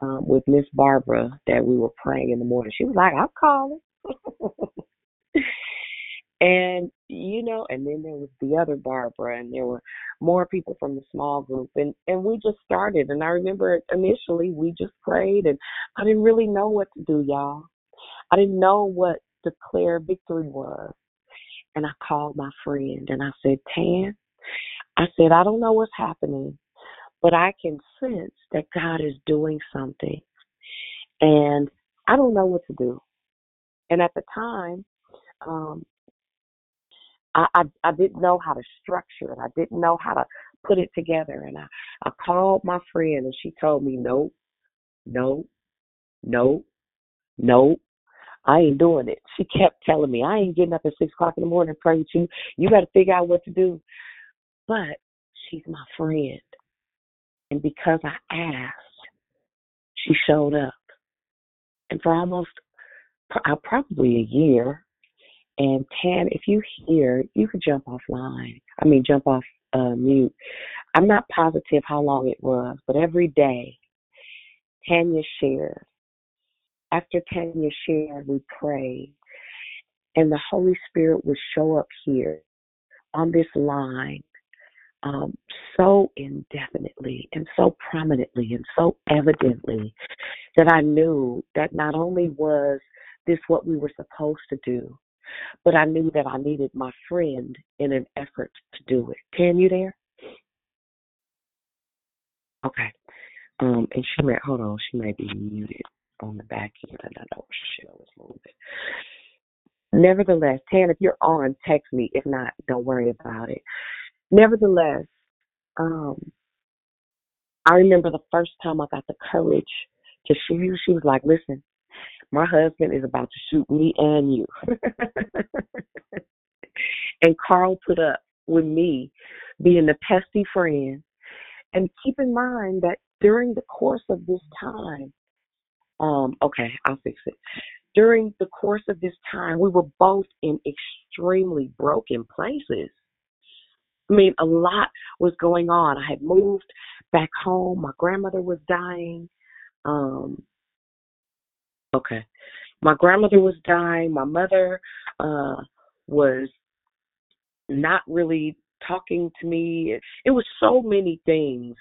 um, with Miss Barbara that we were praying in the morning. She was like, "I'm calling," and you know, and then there was the other Barbara, and there were more people from the small group, and and we just started. And I remember initially we just prayed, and I didn't really know what to do, y'all. I didn't know what declare victory was. And I called my friend and I said, Tan, I said, I don't know what's happening, but I can sense that God is doing something. And I don't know what to do. And at the time, um, I, I I didn't know how to structure it. I didn't know how to put it together. And I, I called my friend and she told me, no, no, no, no, I ain't doing it. She kept telling me, I ain't getting up at six o'clock in the morning to pray with you. You got to figure out what to do. But she's my friend. And because I asked, she showed up. And for almost uh, probably a year, and Tan, if you hear, you could jump offline. I mean, jump off uh, mute. I'm not positive how long it was, but every day, Tanya shared after Tanya shared, we prayed, and the Holy Spirit would show up here on this line um, so indefinitely and so prominently and so evidently that I knew that not only was this what we were supposed to do, but I knew that I needed my friend in an effort to do it. Can you there? Okay. Um, and she may hold on, she may be muted on the back end. I know shit was moving. Nevertheless, Tan, if you're on, text me. If not, don't worry about it. Nevertheless, um, I remember the first time I got the courage to shoot you. She was like, "Listen, my husband is about to shoot me and you." and Carl put up with me being the pesky friend. And keep in mind that during the course of this time, um, okay, I'll fix it. During the course of this time, we were both in extremely broken places. I mean, a lot was going on. I had moved back home. My grandmother was dying. Um, okay. My grandmother was dying. My mother uh, was not really talking to me. It was so many things,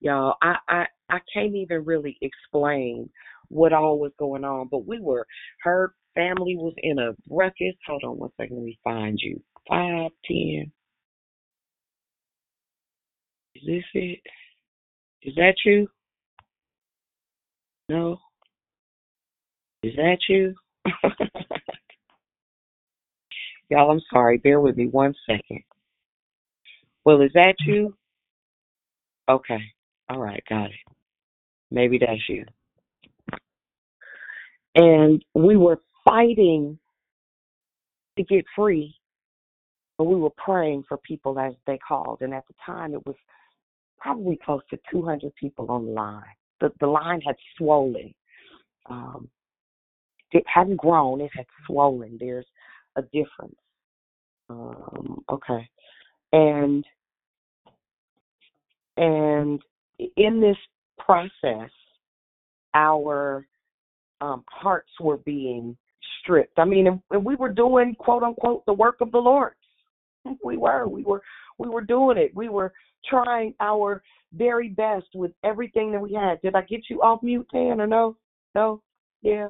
y'all. I I I can't even really explain what all was going on, but we were, her family was in a ruckus. Hold on one second, let me find you. Five, ten. Is this it? Is that you? No? Is that you? Y'all, I'm sorry. Bear with me one second. Well, is that you? Okay. All right. Got it. Maybe that's you and we were fighting to get free, but we were praying for people as they called. And at the time, it was probably close to 200 people on the line. The, the line had swollen. Um, it hadn't grown, it had swollen. There's a difference. Um, okay. And and in this process, our um, hearts were being stripped. I mean, and, we were doing quote unquote the work of the Lord. We were, we were, we were doing it. We were trying our very best with everything that we had. Did I get you off mute, Tan, or no? No? Yeah.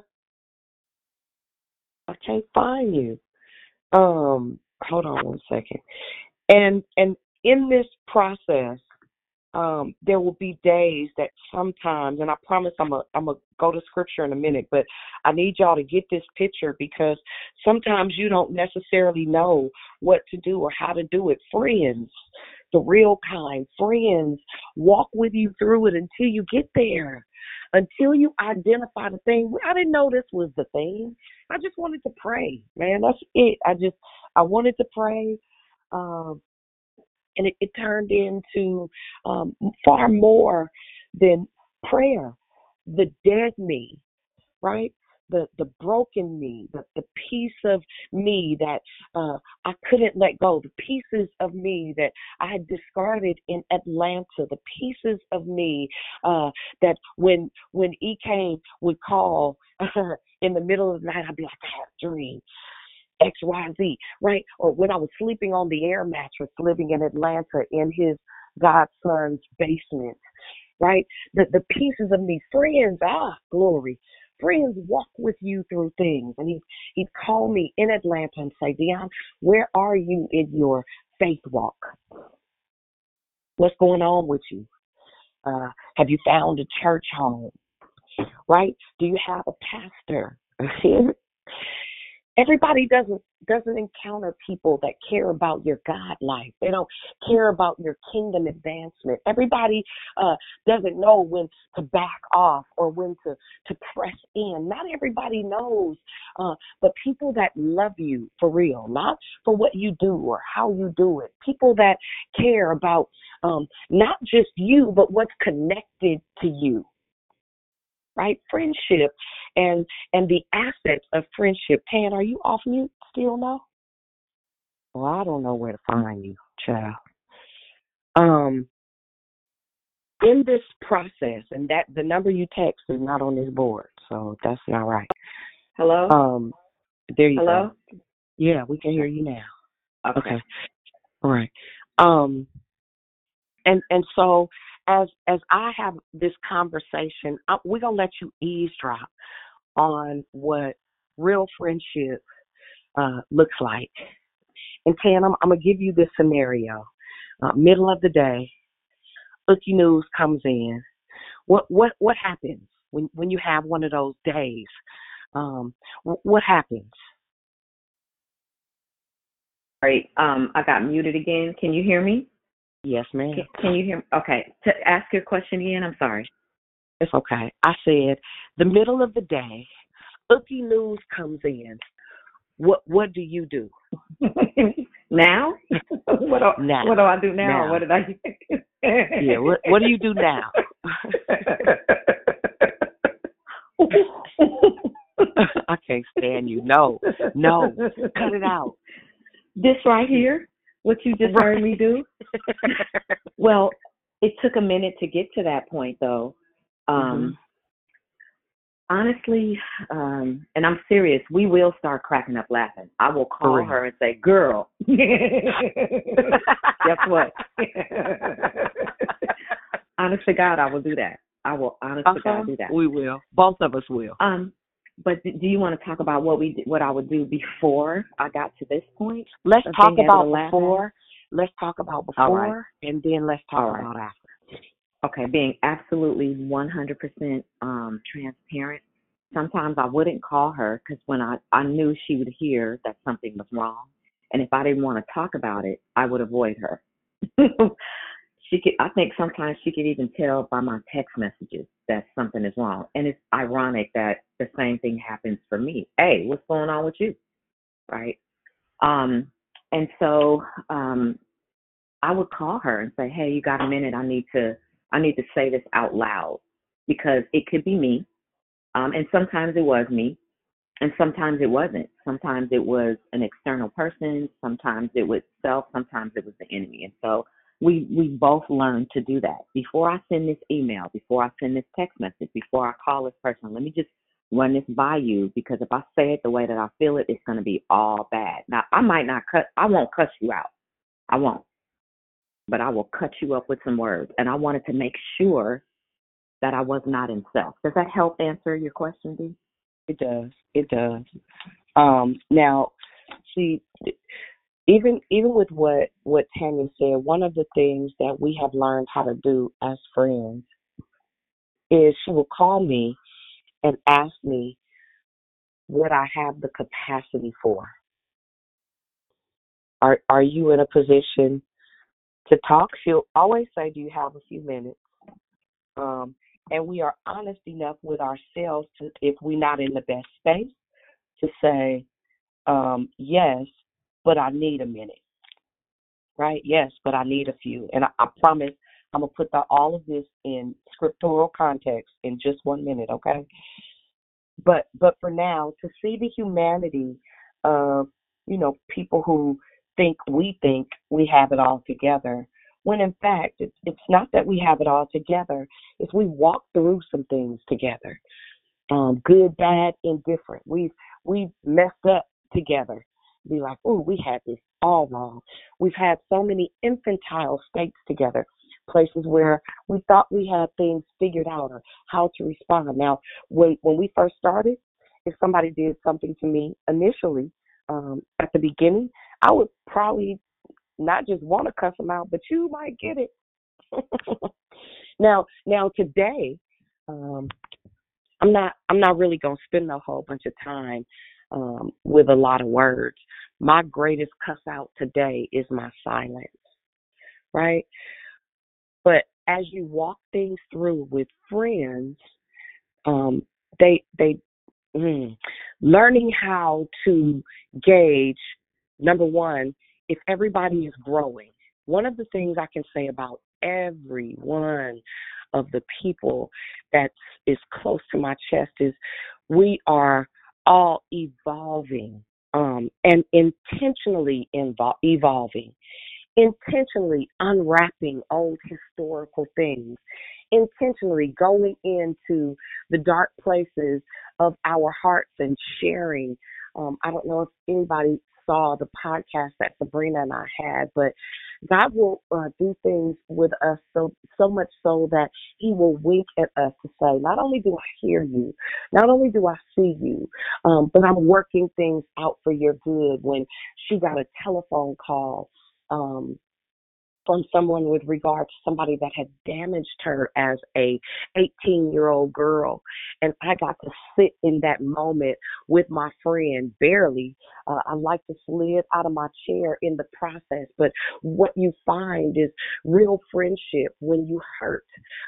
I can't find you. Um, hold on one second. And and in this process, um, there will be days that sometimes, and I promise I'm a I'm a go to scripture in a minute, but I need y'all to get this picture because sometimes you don't necessarily know what to do or how to do it. Friends, the real kind, friends walk with you through it until you get there, until you identify the thing. I didn't know this was the thing. I just wanted to pray, man. That's it. I just I wanted to pray. Um, and it, it turned into um, far more than prayer. The dead me, right? The the broken me, the the piece of me that uh, I couldn't let go, the pieces of me that I had discarded in Atlanta, the pieces of me uh, that when when E came would call in the middle of the night, I'd be like, I have a dream. X, Y, Z, right? Or when I was sleeping on the air mattress living in Atlanta in his godson's basement, right? The the pieces of me, friends, ah, glory. Friends walk with you through things. And he he'd call me in Atlanta and say, Dionne, where are you in your faith walk? What's going on with you? Uh, have you found a church home? Right? Do you have a pastor? everybody doesn't doesn't encounter people that care about your God life. They don't care about your kingdom advancement. Everybody uh, doesn't know when to back off or when to to press in. Not everybody knows, uh, but people that love you for real, not for what you do or how you do it. People that care about um, not just you, but what's connected to you right? Friendship and and the assets of friendship. Tan, are you off mute still now? Well, I don't know where to find you, child. Um, in this process, and that the number you text is not on this board, so that's not right. Hello. Um, there you Hello. go. Yeah, we can hear you now. Okay. Okay. All right. Um, and and so as as I have this conversation, I, we're gonna let you eavesdrop on what real friendship uh, looks like. And Tan, I'm, I'm gonna give you this scenario. Uh, middle of the day, Ookie News comes in. What what what happens when when you have one of those days? Um, what happens? Great. Um, I got muted again. Can you hear me? Yes, ma'am. Can, can you hear me? Okay. To ask your question again. I'm sorry. It's okay. I said the middle of the day, Ookie News comes in. What what do you do? now? what do Now. what do I do now? Now. What did I? Yeah, what what do you do now? I can't stand you. No, no, cut it out. This right here, what you just heard me do. Well, it took a minute to get to that point, though. Um, Honestly, um, and I'm serious, we will start cracking up laughing. I will call her and say, "Girl, guess what?" honest to God, I will do that. I will, honest to Uh-huh. God, do that. We will. Both of us will. Um, but do you want to talk about what we, did- what I would do before I got to this point? Let's talk about before. Let's talk about All right. before, and then let's talk All right. about after. okay, being absolutely 100% um, transparent. Sometimes I wouldn't call her because when I, I knew she would hear that something was wrong. And if I didn't want to talk about it, I would avoid her. she could, I think sometimes she could even tell by my text messages that something is wrong. And it's ironic that the same thing happens for me. Hey, what's going on with you? Right. Um, and so um, I would call her and say, "Hey, you got a minute? I need to I need to say this out loud because it could be me, um, and sometimes it was me, and sometimes it wasn't. Sometimes it was an external person. Sometimes it was self. Sometimes it was the enemy. And so we we both learned to do that. Before I send this email, before I send this text message, before I call this person, let me just run this by you because if I say it the way that I feel it, it's going to be all bad. Now I might not cut. I won't cuss you out. I won't but I will cut you up with some words. And I wanted to make sure that I was not in self. Does that help answer your question, Dee? It does. It does. Um, now, see, even even with what what Tanya said, one of the things that we have learned how to do as friends is she will call me and ask me what I have the capacity for. Are are you in a position to talk? She'll always say, "Do you have a few minutes?" Um, and we are honest enough with ourselves to, if we're not in the best space, to say, um, "Yes, but I need a minute." Right? Yes, but I need a few. And I, I promise I'm gonna put the, all of this in scriptural context in just one minute. Okay? but but for now, to see the humanity of you know people who think we think we have it all together, when in fact it's it's not that we have it all together. It's we walk through some things together, um, good, bad, indifferent. We've we've messed up together. Be like, oh, we had this all wrong. We've had so many infantile states together places where we thought we had things figured out or how to respond. Now, when when we first started, if somebody did something to me initially um, at the beginning, I would probably not just want to cuss them out, but you might get it. now, now today, um, I'm not I'm not really gonna spend a whole bunch of time um, with a lot of words. My greatest cuss out today is my silence, right? But as you walk things through with friends, um, they they mm, learning how to gauge number one if everybody is growing. One of the things I can say about every one of the people that is close to my chest is we are all evolving um, and intentionally evolving intentionally unwrapping old historical things, intentionally going into the dark places of our hearts and sharing. Um, I don't know if anybody saw the podcast that Sabrina and I had, but God will uh, do things with us so so much so that He will wink at us to say, not only do I hear you, not only do I see you, um, but I'm working things out for your good. When she got a telephone call um, from someone with regard to somebody that had damaged her as a 18 year old girl. And i got to sit in that moment with my friend barely. Uh, i like to slid out of my chair in the process but what you find is real friendship. When you hurt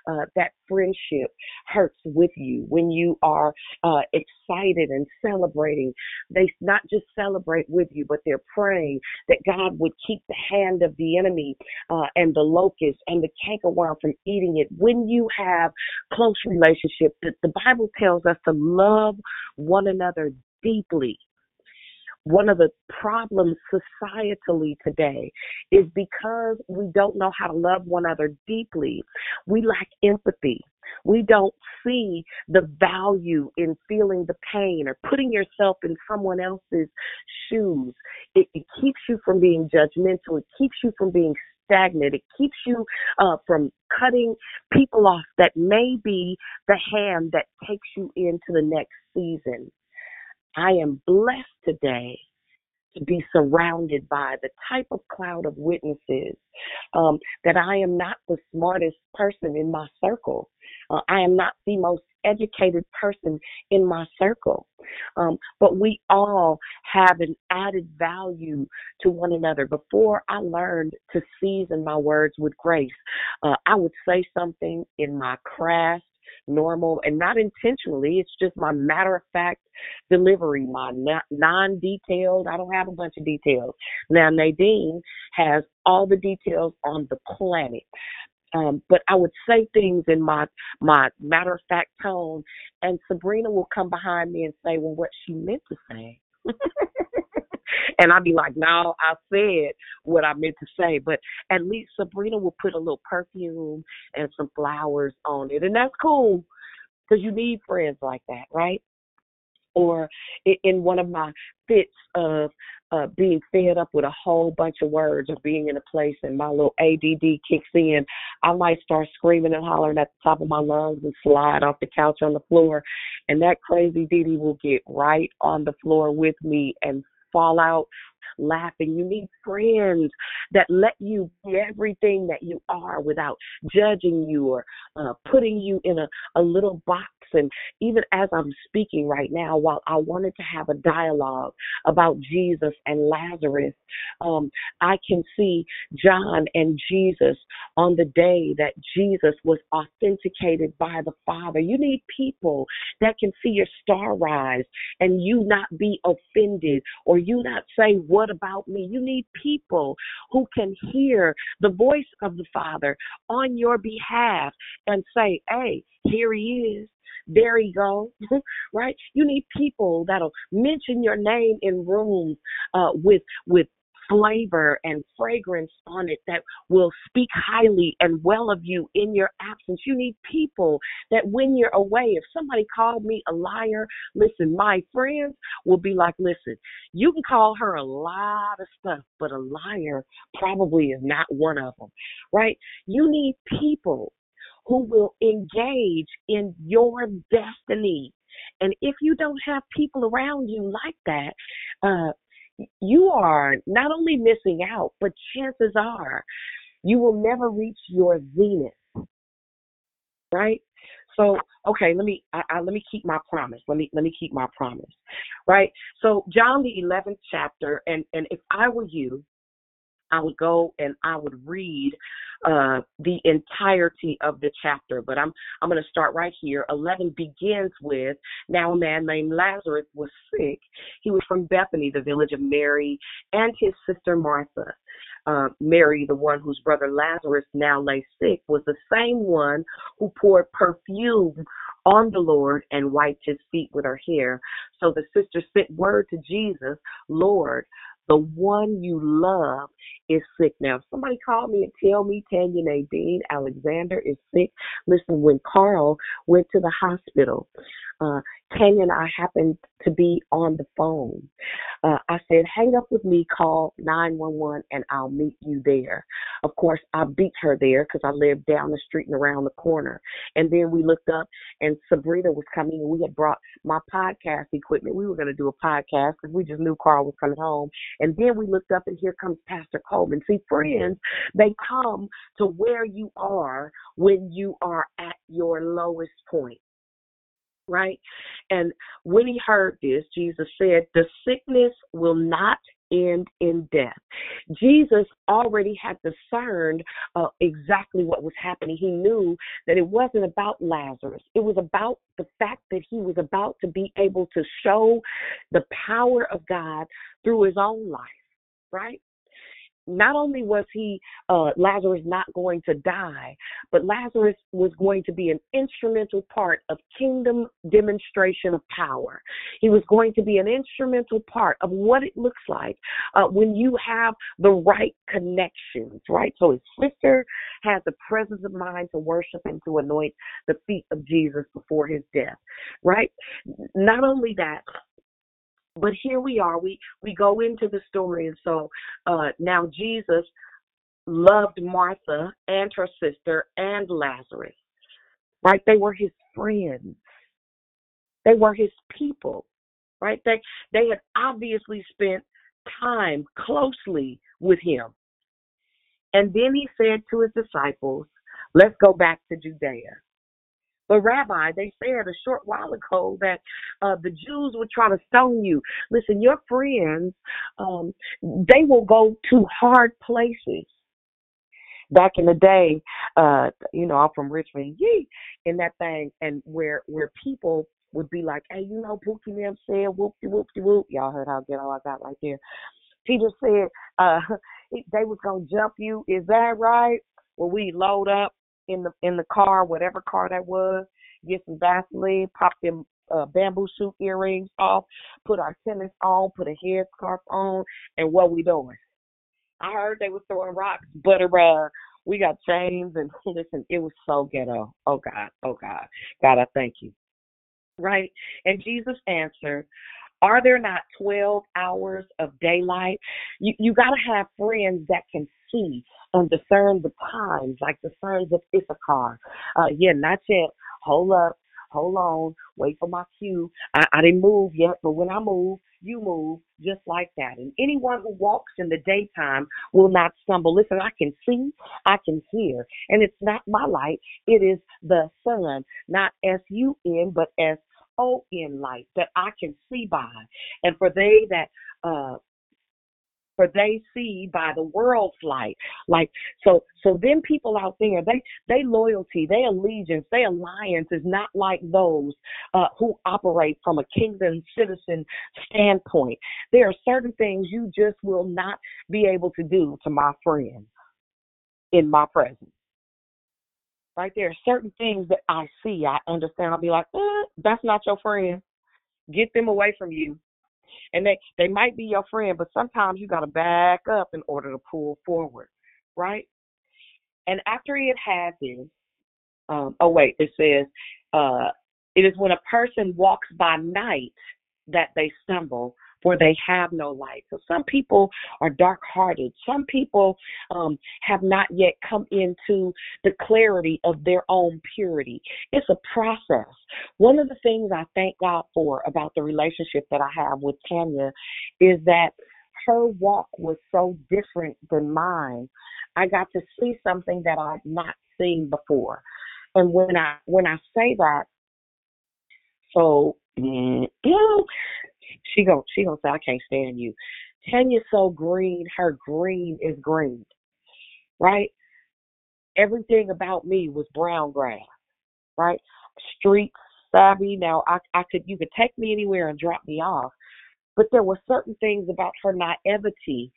uh, that friendship hurts with you. When you are uh, excited and celebrating they not just celebrate with you but they're praying that god would keep the hand of the enemy uh, and the locust and the cankerworm from eating it. When you have close relationships, the, the Bible tells us to love one another deeply. One of the problems societally today is because we don't know how to love one another deeply, we lack empathy. We don't see the value in feeling the pain or putting yourself in someone else's shoes. It, it keeps you from being judgmental. It keeps you from being stagnant. It keeps you uh, from cutting people off that may be the hand that takes you into the next season. I am blessed today to be surrounded by the type of cloud of witnesses um, that I am not the smartest person in my circle. Uh, I am not the most educated person in my circle. Um, but we all have an added value to one another. Before I learned to season my words with grace, uh, I would say something in my crass, normal, and not intentionally. It's just my matter of fact delivery, my non detailed. I don't have a bunch of details. Now, Nadine has all the details on the planet. Um, but I would say things in my my matter of fact tone, and Sabrina will come behind me and say, "Well, what she meant to say." and I'd be like, "No, I said what I meant to say." But at least Sabrina will put a little perfume and some flowers on it, and that's cool because you need friends like that, right? or in one of my fits of uh, being fed up with a whole bunch of words or being in a place and my little ADD kicks in, I might start screaming and hollering at the top of my lungs and slide off the couch on the floor. And that crazy Didi will get right on the floor with me and fall out laughing. You need friends that let you be everything that you are without judging you or uh, putting you in a, a little box. And even as I'm speaking right now, while I wanted to have a dialogue about Jesus and Lazarus, um, I can see John and Jesus on the day that Jesus was authenticated by the Father. You need people that can see your star rise and you not be offended or you not say, What about me? You need people who can hear the voice of the Father on your behalf and say, hey, Here he is. There he go. right? You need people that'll mention your name in rooms uh, with with flavor and fragrance on it that will speak highly and well of you in your absence. You need people that when you're away, if somebody called me a liar, listen, my friends will be like, listen, you can call her a lot of stuff, but a liar probably is not one of them, right? You need people who will engage in your destiny. And if you don't have people around you like that, uh, you are not only missing out, but chances are you will never reach your zenith. Right? So, okay, let me I, I, let me keep my promise. Let me let me keep my promise. Right? So, John the 11th chapter and and if I were you, I would go and I would read uh, the entirety of the chapter. But I'm I'm going to start right here. 11 begins with now a man named Lazarus was sick. He was from Bethany, the village of Mary, and his sister Martha. Uh, Mary, the one whose brother Lazarus now lay sick, was the same one who poured perfume on the Lord and wiped his feet with her hair. So the sister sent word to Jesus, Lord, the one you love is sick. Now, if somebody call me and tell me Tanya Nadine Alexander is sick, listen, when Carl went to the hospital, uh, Tanya and I happened to be on the phone. Uh, I said, hang up with me, call 911, and I'll meet you there. Of course, I beat her there because I lived down the street and around the corner. And then we looked up, and Sabrina was coming, and we had brought my podcast equipment. We were going to do a podcast because we just knew Carl was coming home. And then we looked up, and here comes Pastor Coleman. See, friends, they come to where you are when you are at your lowest point right? And when he heard this, Jesus said, The sickness will not end in death. Jesus already had discerned uh, exactly what was happening. He knew that it wasn't about Lazarus, it was about the fact that he was about to be able to show the power of God through his own life, right? Not only was he uh, Lazarus not going to die, but Lazarus was going to be an instrumental part of kingdom demonstration of power. He was going to be an instrumental part of what it looks like uh, when you have the right connections, right? So his sister had the presence of mind to worship and to anoint the feet of Jesus before his death, right? Not only that, but here we are. We we go into the story, and so uh, now Jesus loved Martha and her sister and Lazarus. Right? They were his friends. They were his people. Right? They they had obviously spent time closely with him. And then he said to his disciples, Let's go back to Judea. But Rabbi, they said a short while ago that uh, the Jews would try to stone you. Listen, your friends, um, they will go to hard places. Back in the day, uh, you know, I'm from Richmond, yee, in that thing, and where where people would be like, hey, you know, Pookie them said whoop de whoop de whoop. Y'all heard how ghetto I got right there. Peter said uh, they was gonna jump you. Is that right? Well, we load up in the in the car, whatever car that was, get some Vaseline, pop them uh, bamboo shoot earrings off, put our tennis on, put a headscarf on, and what we doing? I heard they was throwing rocks, but uh, we got chains and listen, it was so ghetto. Oh God, oh God, God, I thank you. Right? And Jesus answered, are there not 12 hours of daylight? You, you got to have friends that can see and discern the times, like if it's a car. Uh, yeah, not yet. Hold up. Hold on. Wait for my cue. I, I didn't move yet, but when I move, you move just like that. And anyone who walks in the daytime will not stumble. Listen, I can see, I can hear. And it's not my light, it is the sun, not S U N, but S O N light that I can see by. And for they that uh for they see by the world's light. Like so so then people out there, they they loyalty, they allegiance, they alliance is not like those uh, who operate from a kingdom citizen standpoint. There are certain things you just will not be able to do to my friend in my presence. Right there, are certain things that I see, I understand. I'll be like, eh, that's not your friend. Get them away from you. And they they might be your friend, but sometimes you got to back up in order to pull forward, right? And after it had um, oh wait, it says, uh, it is when a person walks by night that they stumble, for they have no light. So some people are dark hearted. Some people um, have not yet come into the clarity of their own purity. It's a process. One of the things I thank God for about the relationship that I have with Tanya is that her walk was so different than mine. I got to see something that I've not seen before. And when I when I say that, so mm, you know, she go she gonna say I can't stand you. Tanya's so green, her green is green, right? Everything about me was brown grass, right? Street savvy. Now I I could you could take me anywhere and drop me off, but there were certain things about her naivety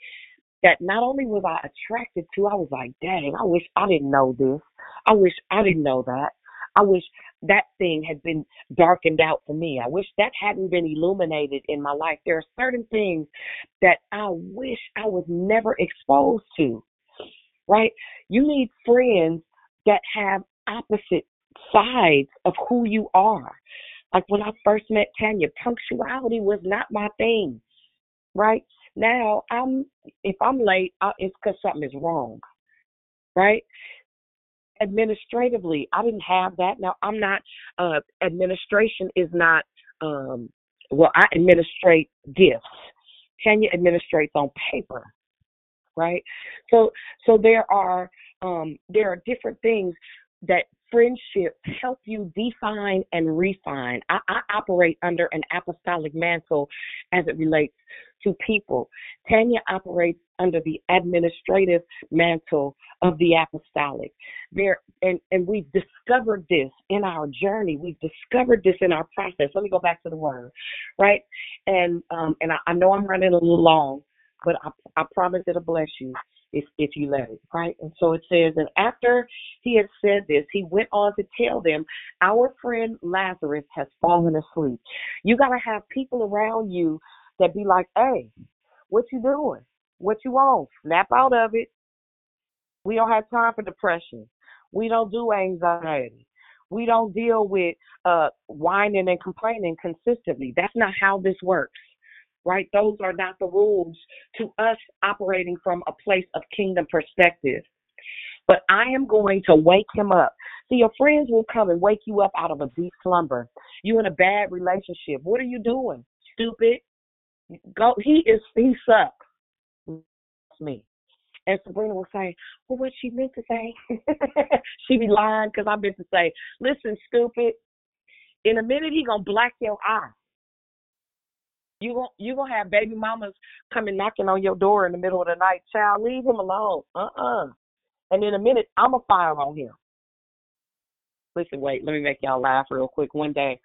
that not only was I attracted to, I was like, dang, I wish I didn't know this. I wish I didn't know that. I wish that thing had been darkened out for me. I wish that hadn't been illuminated in my life. There are certain things that I wish I was never exposed to, right? You need friends that have opposite sides of who you are. Like when I first met Tanya, punctuality was not my thing, right? Now I'm if I'm late, I, it's because something is wrong, right? Administratively, I didn't have that. Now I'm not. Uh, administration is not. Um, well, I administrate gifts. Tanya administrates on paper, right? So so there are um, there are different things that friendships help you define and refine. I, I, operate under an apostolic mantle as it relates to people. Tanya operates under the administrative mantle of the apostolic. There and, and we've discovered this in our journey. We've discovered this in our process. Let me go back to the word, right? And um and I, I know I'm running a little long, but I, I promise it'll bless you if if you let it, right? And so it says, and after he had said this, he went on to tell them, Our friend Lazarus has fallen asleep. You gotta have people around you that be like, Hey, what you doing? What you want? Snap out of it. We don't have time for depression. We don't do anxiety. We don't deal with uh whining and complaining consistently. That's not how this works right? Those are not the rules to us operating from a place of kingdom perspective. But I am going to wake him up. See, your friends will come and wake you up out of a deep slumber. You in a bad relationship. What are you doing? Stupid. Go. He is. He sucks. Me. And Sabrina will say, "Well, what she meant to say?" she be lying because I meant to say, "Listen, stupid. In a minute, he gonna black your eye. You gon' you gonna have baby mamas coming knocking on your door in the middle of the night. Child, leave him alone. Uh uh And in a minute, I'ma fire on him. Listen, wait, let me make y'all laugh real quick. One day,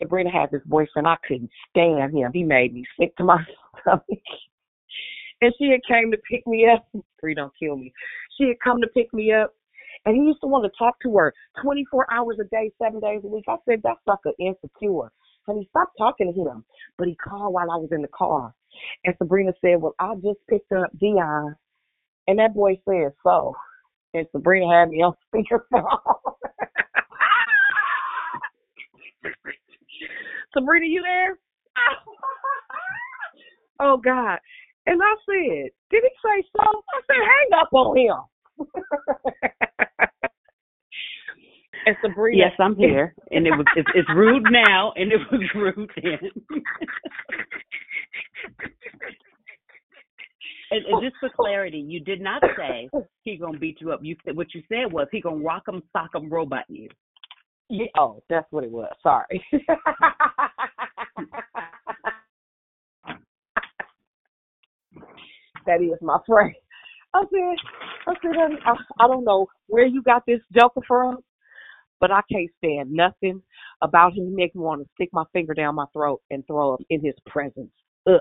Sabrina had this boyfriend. I couldn't stand him. He made me sick to my stomach. and she had came to pick me up. Three don't kill me. She had come to pick me up. And he used to want to talk to her 24 hours a day, seven days a week. I said, that sucker insecure. Honey, stop talking to him. But he called while I was in the car. And Sabrina said, Well, I just picked up Dionne. And that boy said, So. And Sabrina had me on speakerphone. Sabrina, you there? oh God. And I said, Did he say so? I said, hang up on him. And Sabrina. Yes, I'm here, and it was it's, it's rude now, and it was rude then. and, and just for clarity, you did not say he gonna beat you up. You said what you said was he gonna rock 'em, sock 'em, robot you. Yeah, oh, that's what it was. Sorry. that is my friend. I said, I said, I, I don't know where you got this joker from, but I can't stand nothing about him. He makes me want to stick my finger down my throat and throw up in his presence. Ugh.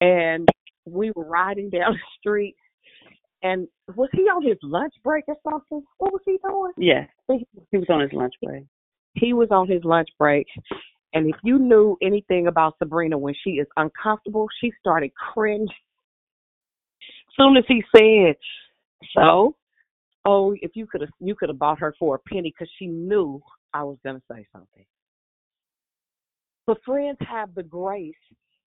And we were riding down the street, and was he on his lunch break or something? What was he doing? Yeah, he was on his lunch break. He was on his lunch break. And if you knew anything about Sabrina, when she is uncomfortable, she started cringing. Soon as he said, "So, oh, if you could have, you could have bought her for a penny," because she knew I was going to say something. But friends have the grace,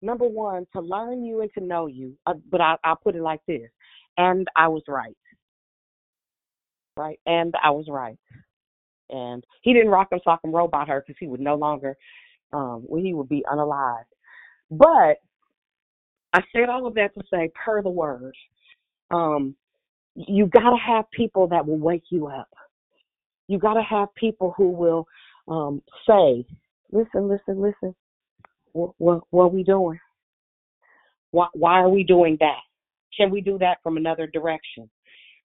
number one, to learn you and to know you. Uh, but I, I'll put it like this: and I was right, right, and I was right. And he didn't rock and sock and roll about her because he would no longer um, he would be unalive. But I said all of that to say, per the word, um, you got to have people that will wake you up. You got to have people who will um, say, "Listen, listen, listen. What, what, what are we doing? Why, why are we doing that? Can we do that from another direction?"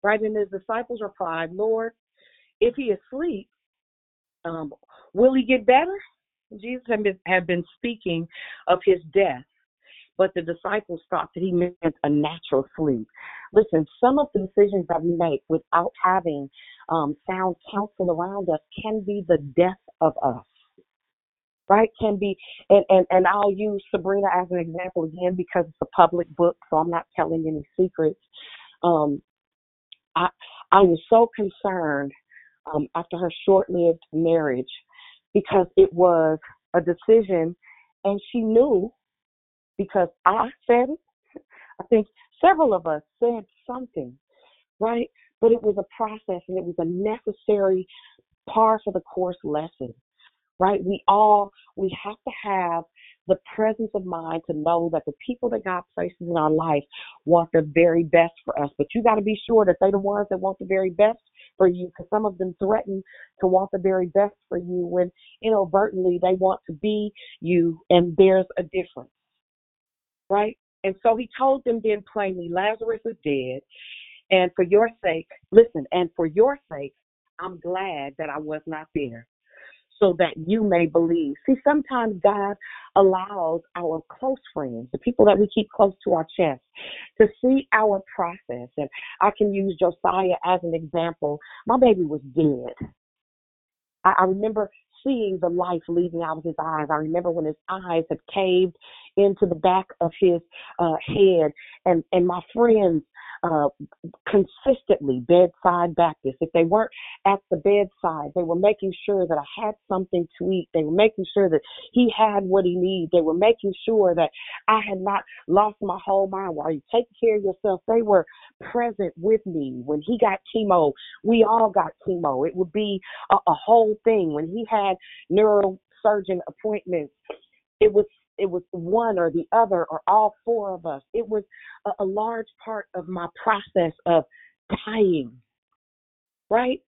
Right? And his disciples replied, "Lord, if he is asleep, um, will he get better?" Jesus had been, speaking of his death, but the disciples thought that he meant a natural sleep. Listen, some of the decisions that we make without having um, sound counsel around us can be the death of us. Right? Can be, and, and, and I'll use Sabrina as an example again because it's a public book, so I'm not telling any secrets. Um, I, I was so concerned um, after her short lived marriage because it was a decision and she knew because I said it. I think several of us said something, right? But it was a process and it was a necessary par for the course lesson, right? We all, we have to have the presence of mind to know that the people that God places in our life want the very best for us. But you got to be sure that they're the ones that want the very best for you because some of them threaten to want the very best for you when inadvertently they want to be you and there's a difference. Right? And so he told them then plainly, Lazarus is dead. And for your sake, listen, and for your sake, I'm glad that I was not there so that you may believe. See, sometimes God allows our close friends, the people that we keep close to our chest, to see our process. And I can use Josiah as an example. My baby was dead. I, I remember seeing the life leaving out of his eyes. I remember when his eyes had caved into the back of his uh, head, and and my friends uh, consistently bedside Baptist. If they weren't at the bedside, they were making sure that I had something to eat. They were making sure that he had what he needed. They were making sure that I had not lost my whole mind. While you take care of yourself, they were present with me. When he got chemo, we all got chemo. It would be a, a whole thing. When he had neurosurgeon appointments, it was it was one or the other or all four of us. It was a, a large part of my process of dying, right?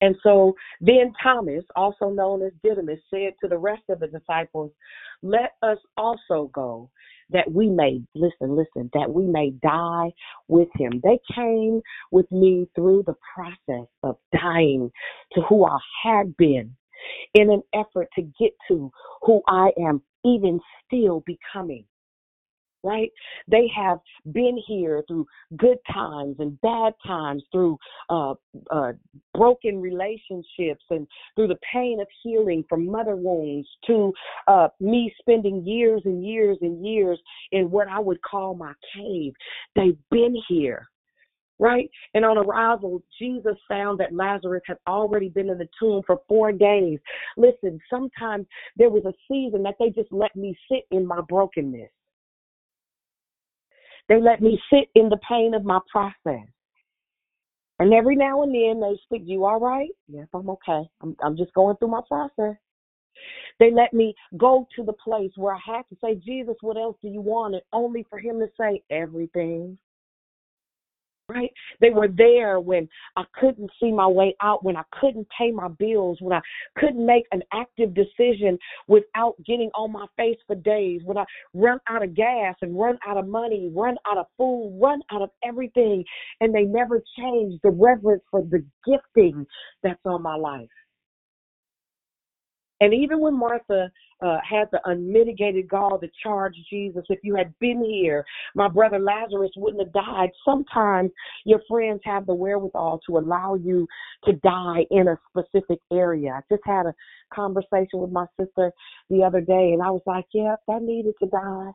And so then Thomas, also known as Didymus, said to the rest of the disciples, Let us also go that we may, listen, listen, that we may die with him. They came with me through the process of dying to who I had been in an effort to get to who I am even still becoming. Right? They have been here through good times and bad times, through uh, uh, broken relationships, and through the pain of healing from mother wounds, to uh, me spending years and years and years in what I would call my cave. They've been here right? And on arrival, Jesus found that Lazarus had already been in the tomb for four days. Listen, sometimes there was a season that they just let me sit in my brokenness. They let me sit in the pain of my process. And every now and then they speak, You all right? Yes, I'm okay. I'm, I'm just going through my process. They let me go to the place where I had to say, Jesus, what else do you want? And only for him to say, Everything right? They were there when I couldn't see my way out, when I couldn't pay my bills, when I couldn't make an active decision without getting on my face for days, when I run out of gas and run out of money, run out of food, run out of everything. And they never changed the reverence for the gifting that's on my life. And even when Martha uh, had the unmitigated gall to charge Jesus, if you had been here, my brother Lazarus wouldn't have died. Sometimes your friends have the wherewithal to allow you to die in a specific area. I just had a conversation with my sister the other day, and I was like, yeah, that needed to die.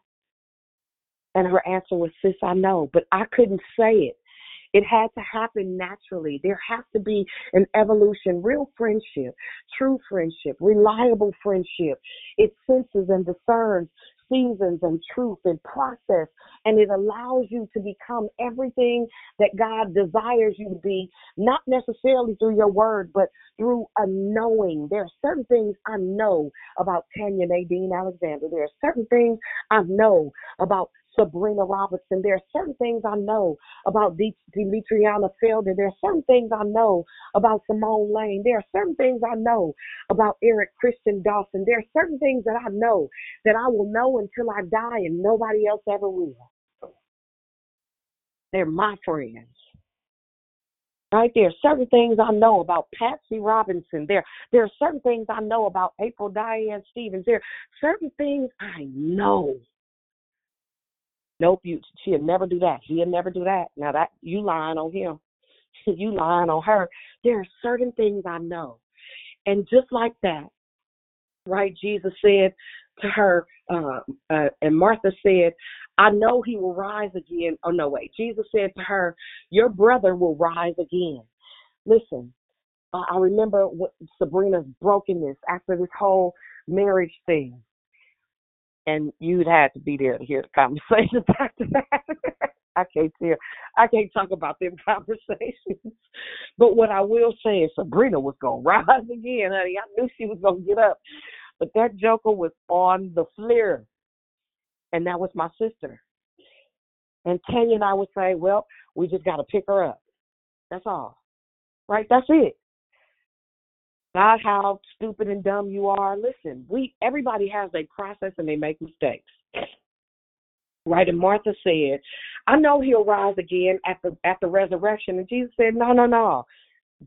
And her answer was, sis, I know, but I couldn't say it. It had to happen naturally. There has to be an evolution, real friendship, true friendship, reliable friendship. It senses and discerns seasons and truth and process, and it allows you to become everything that God desires you to be, not necessarily through your word, but through a knowing. There are certain things I know about Tanya Nadine Alexander. There are certain things I know about Sabrina Robertson. There are certain things I know about De- Demetriana Felder. There are certain things I know about Simone Lane. There are certain things I know about Eric Christian Dawson. There are certain things that I know that I will know until I die and nobody else ever will. They're my friends. Right there, are certain things I know about Patsy Robinson. There, there are certain things I know about April Diane Stevens. There are certain things I know Nope, you she'll never do that. He'll never do that. Now that you lying on him. you lying on her. There are certain things I know. And just like that, right, Jesus said to her, uh, uh, and Martha said, I know he will rise again. Oh, no, wait. Jesus said to her, Your brother will rise again. Listen, I remember what Sabrina's brokenness after this whole marriage thing and you'd have to be there to hear the conversation after that. I can't tell. I can't talk about them conversations. But what I will say is Sabrina was gonna rise again, honey. I knew she was gonna get up. But that joker was on the flare. And that was my sister. And Tanya and I would say, Well, we just gotta pick her up. That's all. Right? That's it not how stupid and dumb you are. Listen, we everybody has a process and they make mistakes. Right, and Martha said, I know he'll rise again at the at the resurrection. And Jesus said, No, no, no.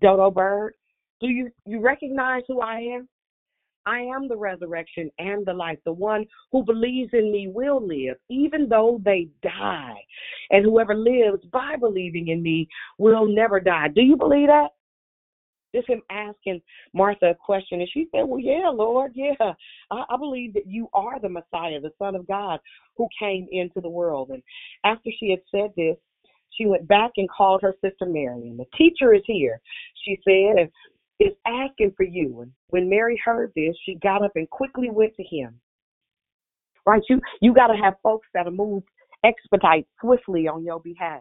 Dodo bird, do you you recognize who I am? I am the resurrection and the life. The one who believes in me will live, even though they die. And whoever lives by believing in me will never die. Do you believe that? Just him asking Martha a question. And she said, Well, yeah, Lord, yeah. I, I believe that you are the Messiah, the Son of God, who came into the world. And after she had said this, she went back and called her sister Mary. And the teacher is here, she said, and is asking for you. And when Mary heard this, she got up and quickly went to him. Right? You you gotta have folks that'll move expedite swiftly on your behalf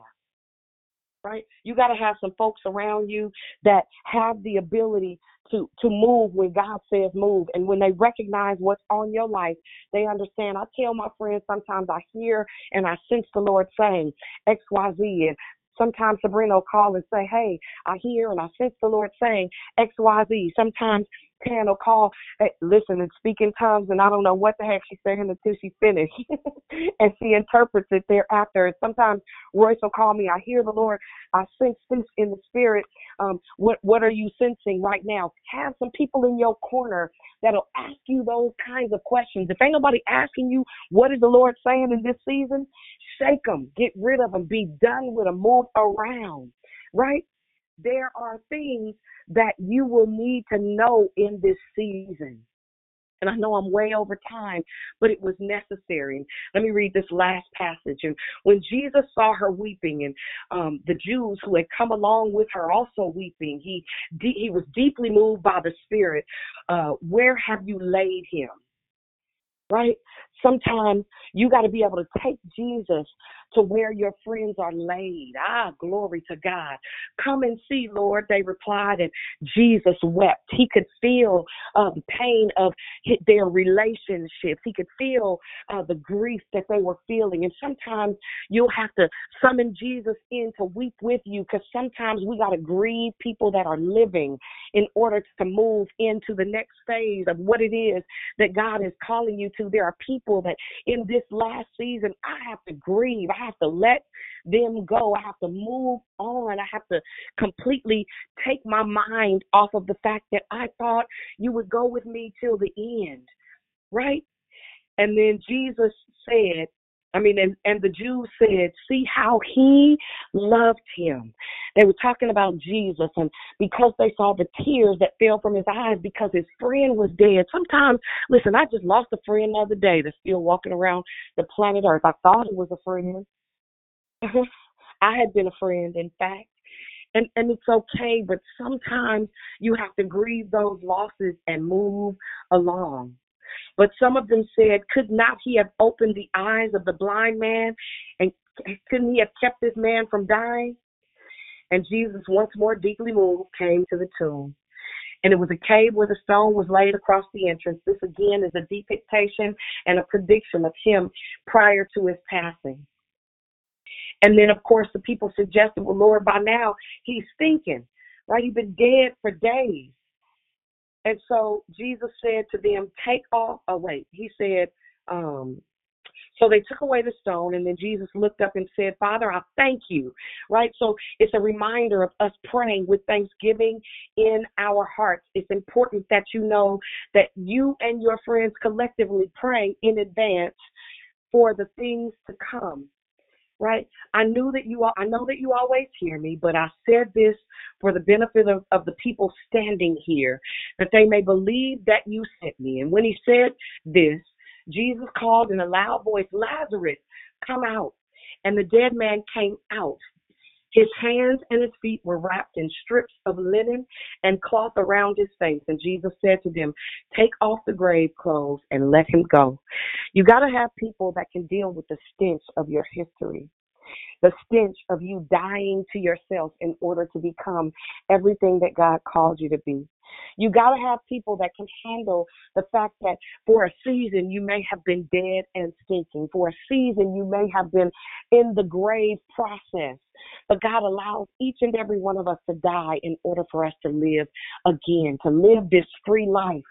right? You got to have some folks around you that have the ability to to move when God says move, and when they recognize what's on your life, they understand. I tell my friends sometimes I hear and I sense the Lord saying X Y Z, and sometimes Sabrina will call and say, Hey, I hear and I sense the Lord saying X Y Z. Sometimes Will call, hey, listen and speak in tongues, and I don't know what the heck she's saying until she finished, and she interprets it thereafter. And sometimes Royce will call me. I hear the Lord. I sense this in the spirit. Um, what what are you sensing right now? Have some people in your corner that'll ask you those kinds of questions. If ain't nobody asking you what is the Lord saying in this season, shake them, get rid of them, be done with them, move around. Right? There are things that you will need to know in this season. And I know I'm way over time, but it was necessary. Let me read this last passage. And when Jesus saw her weeping, and um, the Jews who had come along with her also weeping, he he was deeply moved by the Spirit. Uh, Where have you laid him? Right? Sometimes you got to be able to take Jesus to where your friends are laid. Ah, glory to God. Come and see, Lord, they replied, and Jesus wept. He could feel the pain of their relationships. He could feel uh, the grief that they were feeling. And sometimes you'll have to summon Jesus in to weep with you because sometimes we got to grieve people that are living in order to move into the next phase of what it is that God is calling you to. There are people that in this last season I have to grieve. Have to let them go. I have to move on. I have to completely take my mind off of the fact that I thought you would go with me till the end, right? And then Jesus said, I mean, and, and the Jews said, see how he loved him. They were talking about Jesus, and because they saw the tears that fell from his eyes because his friend was dead. Sometimes, listen, I just lost a friend the other day that's still walking around the planet Earth. I thought it was a friend. Uh-huh. I had been a friend, in fact. And and it's okay, but sometimes you have to grieve those losses and move along. But some of them said, Could not he have opened the eyes of the blind man? And couldn't he have kept this man from dying? And Jesus, once more deeply moved, came to the tomb. And it was a cave where the stone was laid across the entrance. This again is a depiction and a prediction of him prior to his passing. And then, of course, the people suggested, well, Lord, by now he's thinking, right? He's been dead for days. And so Jesus said to them, Take off. Oh, wait. He said, um, so they took away the stone, and then Jesus looked up and said, Father, I thank you. Right? So it's a reminder of us praying with thanksgiving in our hearts. It's important that you know that you and your friends collectively pray in advance for the things to come right? I knew that you all, I know that you always hear me, but I said this for the benefit of, of the people standing here, that they may believe that you sent me. And when he said this, Jesus called in a loud voice, Lazarus, come out. And the dead man came out. His hands and his feet were wrapped in strips of linen and cloth around his face. And Jesus said to them, Take off the grave clothes and let him go. You got to have people that can deal with the stench of your history the stench of you dying to yourself in order to become everything that God called you to be. You got to have people that can handle the fact that for a season you may have been dead and stinking. For a season you may have been in the grave process. But God allows each and every one of us to die in order for us to live again, to live this free life.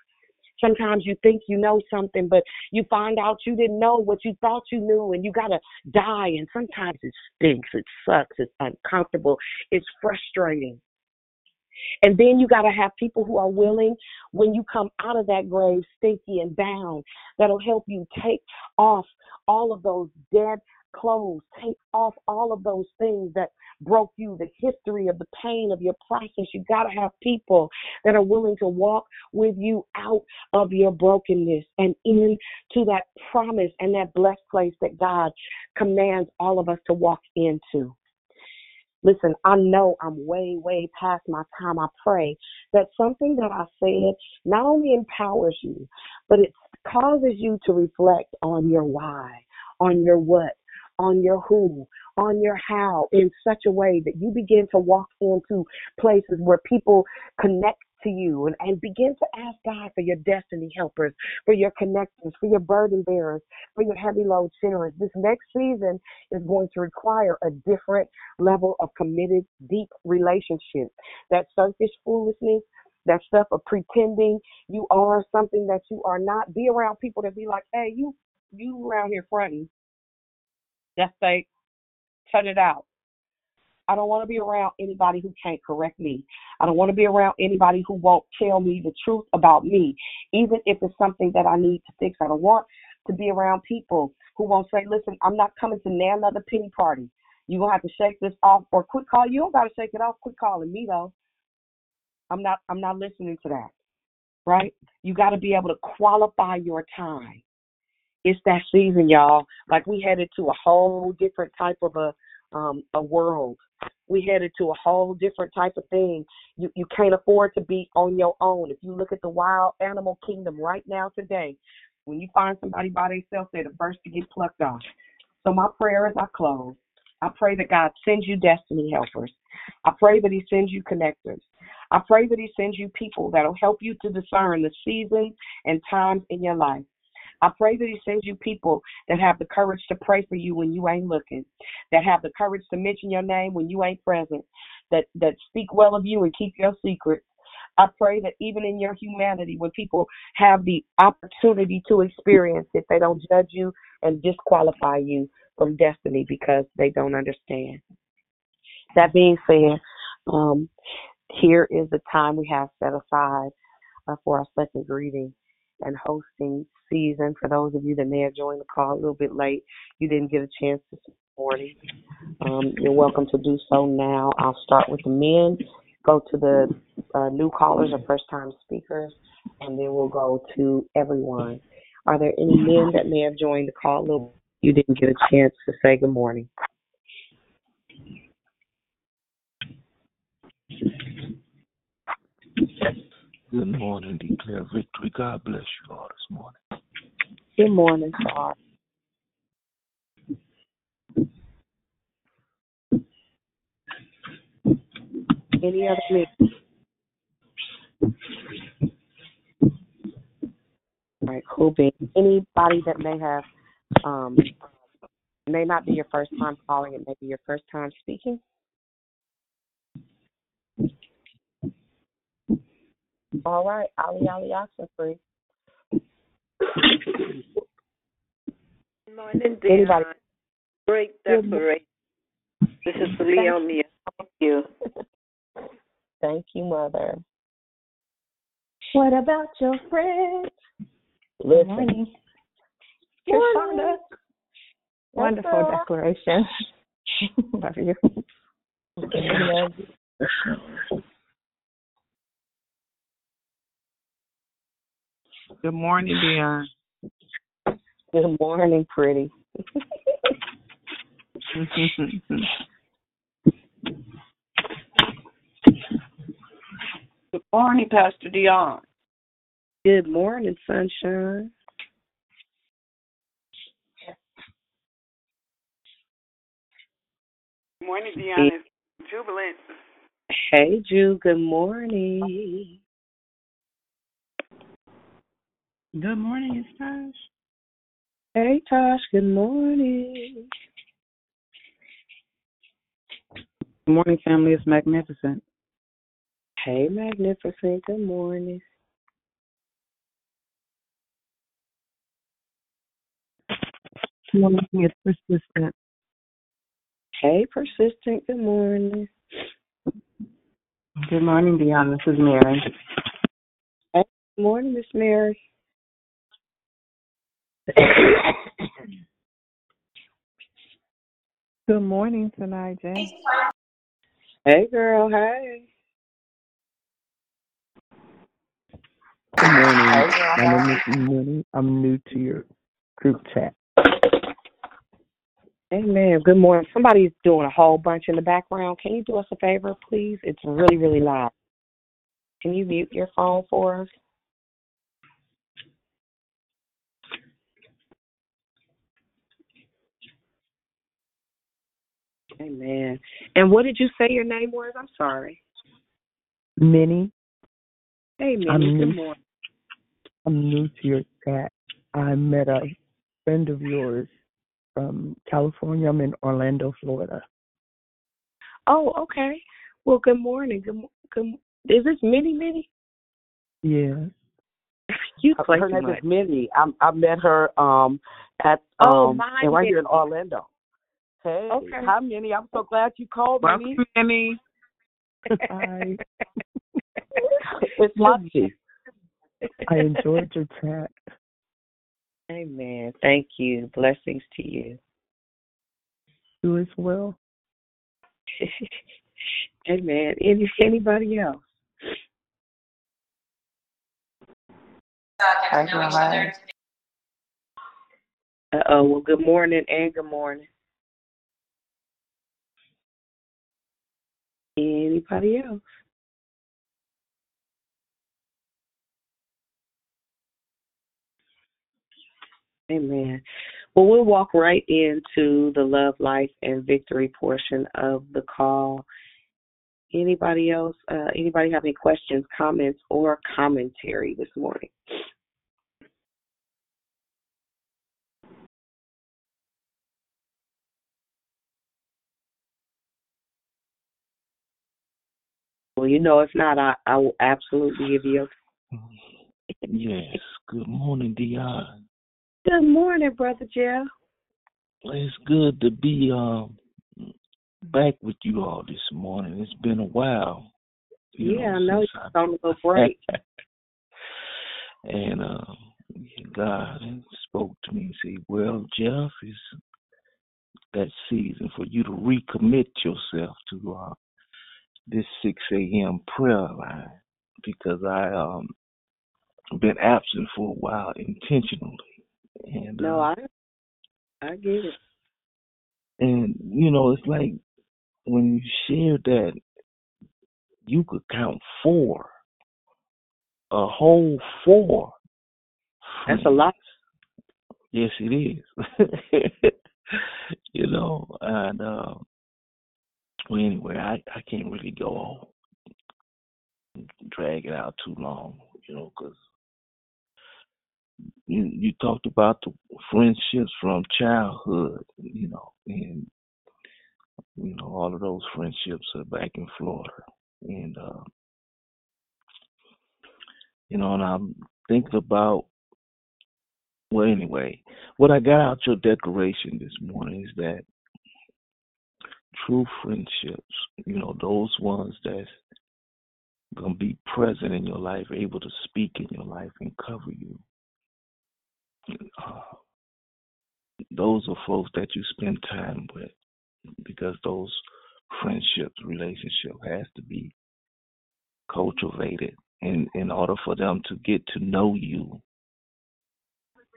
Sometimes you think you know something, but you find out you didn't know what you thought you knew, and you got to die. And sometimes it stinks, it sucks, it's uncomfortable, it's frustrating. And then you got to have people who are willing, when you come out of that grave, stinky and bound, that'll help you take off all of those dead clothes, take off all of those things that broke you, the history of the pain of your process. You got to have people that are willing to walk with you out of your brokenness and into that promise and that blessed place that God commands all of us to walk into. Listen, I know I'm way, way past my time. I pray that something that I said not only empowers you, but it causes you to reflect on your why, on your what, on your who, on your how in such a way that you begin to walk into places where people connect to you and, and begin to ask God for your destiny helpers, for your connectors, for your burden bearers, for your heavy load sharers. This next season is going to require a different level of committed, deep relationship. That surface foolishness, that stuff of pretending you are something that you are not. Be around people that be like, hey, you you around here fronting. Just say, cut it out. I don't want to be around anybody who can't correct me. I don't want to be around anybody who won't tell me the truth about me, even if it's something that I need to fix. I don't want to be around people who won't say, listen, I'm not coming to now another penny party. You're going to have to shake this off or quit call. You don't got to shake it off. Quit calling me, though. I'm not, I'm not listening to that. Right? You got to be able to qualify your time. It's that season, y'all. Like we headed to a whole different type of a um, a world. We headed to a whole different type of thing. You you can't afford to be on your own. If you look at the wild animal kingdom right now today, when you find somebody by themselves, they're the first to get plucked off. So my prayer as I close, I pray that God sends you destiny helpers. I pray that He sends you connectors. I pray that He sends you people that'll help you to discern the seasons and times in your life. I pray that He sends you people that have the courage to pray for you when you ain't looking, that have the courage to mention your name when you ain't present, that that speak well of you and keep your secrets. I pray that even in your humanity, when people have the opportunity to experience it, they don't judge you and disqualify you from destiny because they don't understand. That being said, um, here is the time we have set aside uh, for our second greeting and hosting season. For those of you that may have joined the call a little bit late, you didn't get a chance to this morning. Um, you're welcome to do so now. I'll start with the men, go to the uh, new callers or first time speakers, and then we'll go to everyone. Are there any men that may have joined the call a little you didn't get a chance to say good morning? Good morning, declare victory. God bless you all this morning. Good morning, Sar. Any other men? All right, cool beans. Anybody that may have um may not be your first time calling, it may be your first time speaking. All right, Ali Ali Oxenfree. Good morning, Anybody? Dionne. Great declaration. This is Leonia. Thank you. Thank you, Mother. What about your friends? Good Listen. morning. Morning. Wonderful up? declaration. Love you. Love you. Good morning, Dionne. Good morning, pretty. Good morning, Pastor Dionne. Good morning, sunshine. Good morning, Dionne. Jubilant. Hey, Ju. Good morning. Good morning, it's Tosh. Hey, Tosh. Good morning. Good morning, family. It's magnificent. Hey, magnificent. Good morning. Good morning, it's persistent. Hey, persistent. Good morning. Good morning, Dionne. This is Mary. Hey, good morning, Miss Mary. Good morning tonight, Jay. Hey, girl. Hey. Good morning. Hey, girl. My name is Minnie. I'm new to your group chat. Hey, Amen. Good morning. Somebody's doing a whole bunch in the background. Can you do us a favor, please? It's really, really loud. Can you mute your phone for us? Amen. And what did you say your name was? I'm sorry. Minnie, Hey, Minnie. I'm Good new. morning. I'm new to your chat. I met a friend of yours from California. I'm in Orlando, Florida. Oh, okay. Well, good morning. Good. mo- Good. Is this Minnie? Minnie? Yeah. You Her- play her too name much. is Minnie. I I met her um at Oh, um my and right here in Orlando. Hey, Okay. hi Minnie. I'm so glad you called Welcome, Minnie. Minnie. Hi. it's Moxie. I enjoyed your chat. Amen. Thank you. Blessings to you. You as well. Amen. Any anybody else? Hi. Uh oh. Well, good morning and good morning. Anybody else? Amen. Well, we'll walk right into the love, life, and victory portion of the call. Anybody else? Uh, anybody have any questions, comments, or commentary this morning? You know, if not, I, I will absolutely give you. Yes. Good morning, Dionne. Good morning, brother Jeff. it's good to be um back with you all this morning. It's been a while. You Yeah, I know, know since you're on a little break. and uh, God spoke to me and said, Well, Jeff, it's that season for you to recommit yourself to uh, this 6 a.m. prayer line because I um been absent for a while intentionally, and No, uh, I I get it. and you know it's like when you share that you could count four, a whole four. That's a lot. Yes, it is. you know, and uh, well, anyway, I I can't really go on drag it out too long, you know, because you you talked about the friendships from childhood, you know, and you know all of those friendships are back in Florida, and uh, you know, and I'm thinking about well, anyway, what I got out your declaration this morning is that true friendships, you know, those ones that's gonna be present in your life, able to speak in your life and cover you. Uh, those are folks that you spend time with because those friendships, relationship has to be cultivated in in order for them to get to know you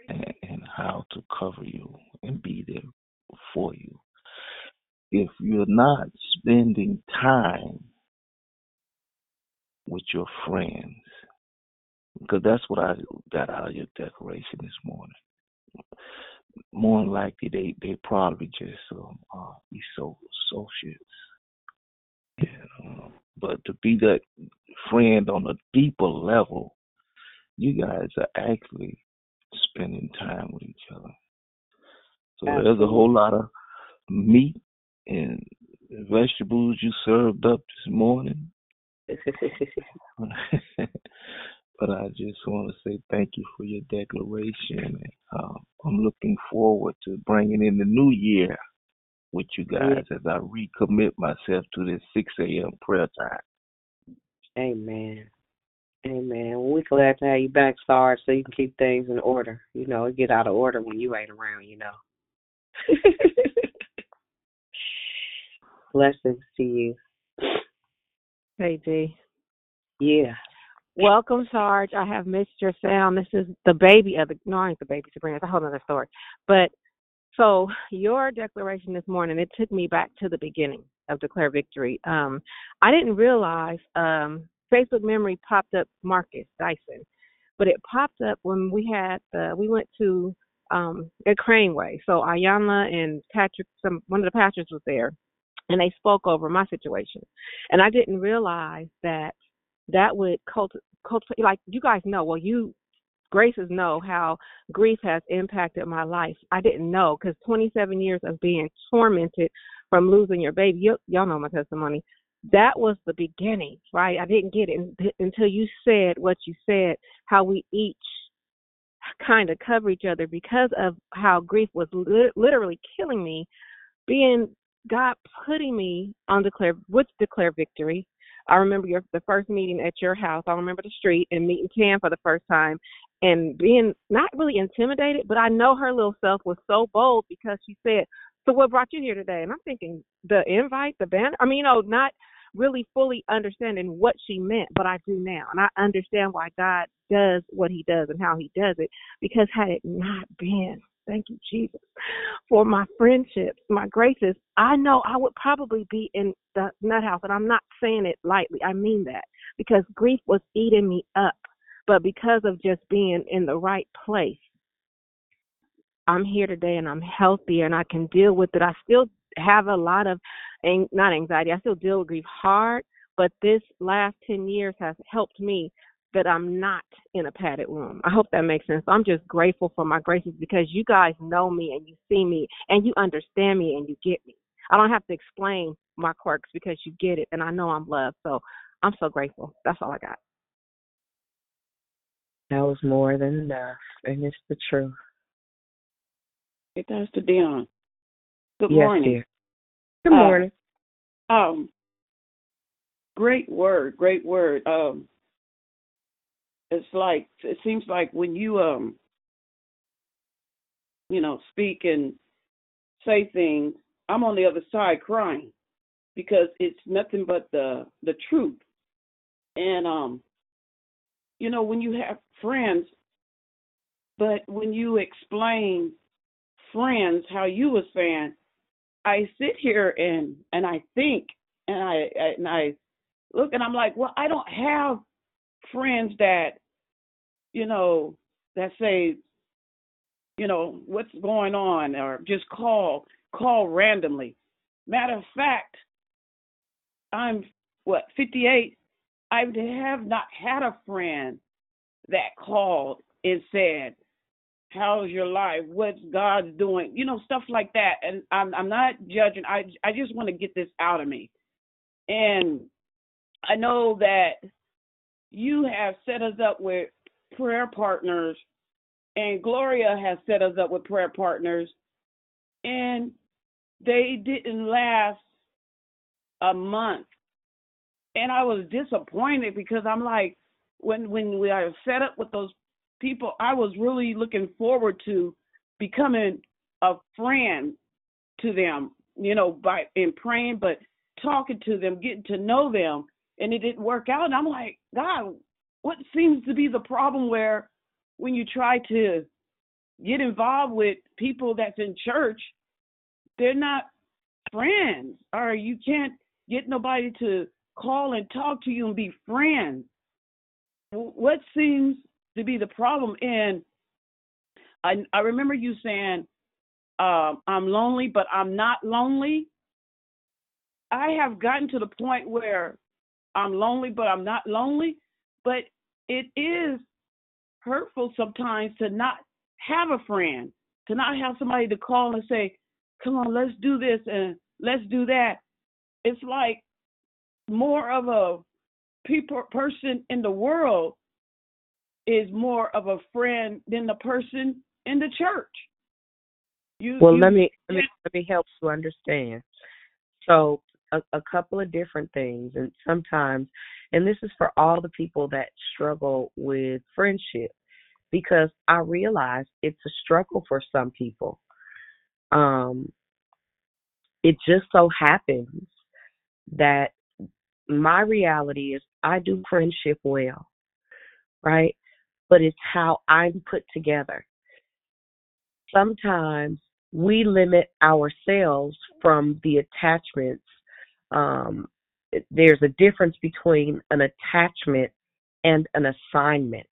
and, and how to cover you and be there for you. If you're not spending time with your friends, because that's what I got out of your declaration this morning. More than likely, they they probably just um, uh, be so associates. Um, but to be that friend on a deeper level, you guys are actually spending time with each other. So there's a whole lot of meat and vegetables you served up this morning. but I just want to say thank you for your declaration. And, um, I'm looking forward to bringing in the new year with you guys as I recommit myself to this 6 a.m. prayer time. Amen. Amen. Well, we're glad to have you back, Sarge, so you can keep things in order. You know, it get out of order when you ain't around, you know. Blessings to you. Hey, G. Yeah. Welcome, Sarge. I have missed your sound. This is the baby of the no, I ain't the baby Sabrina. It's a whole other story. But so your declaration this morning, it took me back to the beginning of Declare Victory. Um, I didn't realize um, Facebook memory popped up Marcus Dyson, but it popped up when we had uh, we went to um, at Craneway. So Ayanna and Patrick, some one of the pastors was there, and they spoke over my situation, and I didn't realize that that would cult, cultivate like you guys know well you graces know how grief has impacted my life. I didn't know because 27 years of being tormented from losing your baby you, y'all know my testimony. That was the beginning right? I didn't get it until you said what you said how we each kind of cover each other because of how grief was lit- literally killing me being god putting me on declare with declare victory I remember your the first meeting at your house. I remember the street and meeting Cam for the first time and being not really intimidated, but I know her little self was so bold because she said, So what brought you here today? And I'm thinking the invite, the banner I mean, you know, not really fully understanding what she meant, but I do now. And I understand why God does what he does and how he does it. Because had it not been Thank you, Jesus, for my friendships, my graces. I know I would probably be in the nut house, and I'm not saying it lightly. I mean that because grief was eating me up. But because of just being in the right place, I'm here today and I'm healthier and I can deal with it. I still have a lot of, not anxiety, I still deal with grief hard, but this last 10 years has helped me that I'm not in a padded room. I hope that makes sense. I'm just grateful for my graces because you guys know me and you see me and you understand me and you get me. I don't have to explain my quirks because you get it and I know I'm loved. So I'm so grateful. That's all I got. That was more than enough, and it's the truth. It Hey, Pastor Dionne. Good yes, morning. dear. Good Uh, morning. Um, great word, great word. Um, it's like it seems like when you um, you know, speak and say things, I'm on the other side crying because it's nothing but the the truth. And um, you know, when you have friends, but when you explain friends how you were saying, I sit here and and I think and I and I look and I'm like, well, I don't have friends that you know that say, you know, what's going on or just call call randomly. Matter of fact, I'm what 58. I have not had a friend that called and said, "How's your life? What's God doing?" You know, stuff like that. And I'm I'm not judging. I I just want to get this out of me. And I know that you have set us up with prayer partners, and Gloria has set us up with prayer partners, and they didn't last a month. And I was disappointed because I'm like, when when we are set up with those people, I was really looking forward to becoming a friend to them, you know, by in praying, but talking to them, getting to know them, and it didn't work out. And I'm like, God, what seems to be the problem where when you try to get involved with people that's in church, they're not friends, or you can't get nobody to call and talk to you and be friends. What seems to be the problem? And I I remember you saying, um, "I'm lonely, but I'm not lonely." I have gotten to the point where I'm lonely, but I'm not lonely. But it is hurtful sometimes to not have a friend, to not have somebody to call and say, "Come on, let's do this and let's do that." It's like more of a people person in the world is more of a friend than the person in the church. You Well, you let me let me let me help you understand. So, a, a couple of different things, and sometimes, and this is for all the people that struggle with friendship, because I realize it's a struggle for some people. Um, it just so happens that my reality is I do friendship well, right? But it's how I'm put together. Sometimes we limit ourselves from the attachments. Um, there's a difference between an attachment and an assignment.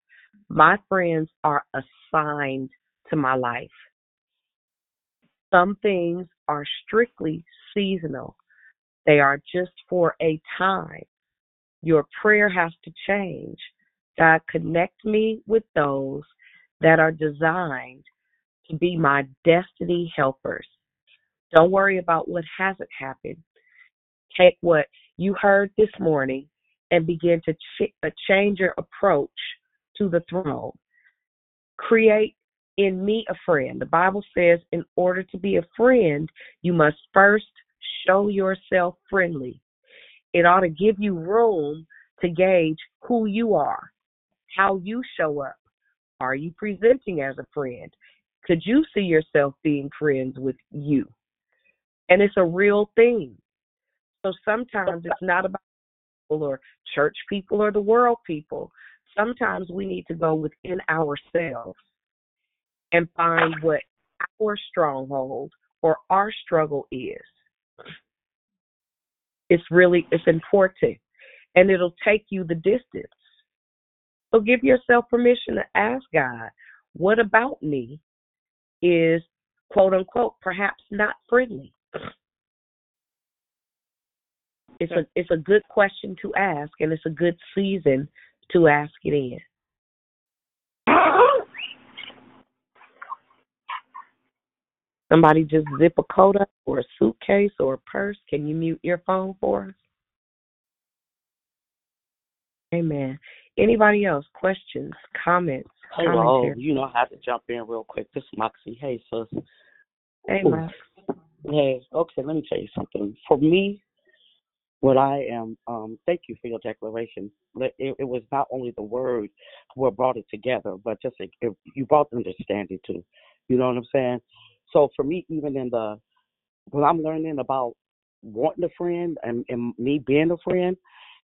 My friends are assigned to my life. Some things are strictly seasonal, they are just for a time. Your prayer has to change. God, connect me with those that are designed to be my destiny helpers. Don't worry about what hasn't happened. Take what you heard this morning and begin to ch- uh, change your approach to the throne. Create in me a friend. The Bible says, in order to be a friend, you must first show yourself friendly. It ought to give you room to gauge who you are, how you show up. Are you presenting as a friend? Could you see yourself being friends with you? And it's a real thing. So sometimes it's not about people or church people or the world people. Sometimes we need to go within ourselves and find what our stronghold or our struggle is. It's really it's important and it'll take you the distance. So give yourself permission to ask God, what about me is quote unquote perhaps not friendly? It's a it's a good question to ask and it's a good season to ask it in. Somebody just zip a coat up or a suitcase or a purse. Can you mute your phone for us? Amen. Anybody else? Questions, comments, Hello, commentary? you know I had to jump in real quick. This is Moxie. Hey, sis. Hey, Ooh. Max. Hey, okay, let me tell you something. For me, what I am, um, thank you for your declaration. It, it was not only the word what brought it together, but just it, it, you brought understanding too. You know what I'm saying? So for me, even in the when I'm learning about wanting a friend and, and me being a friend,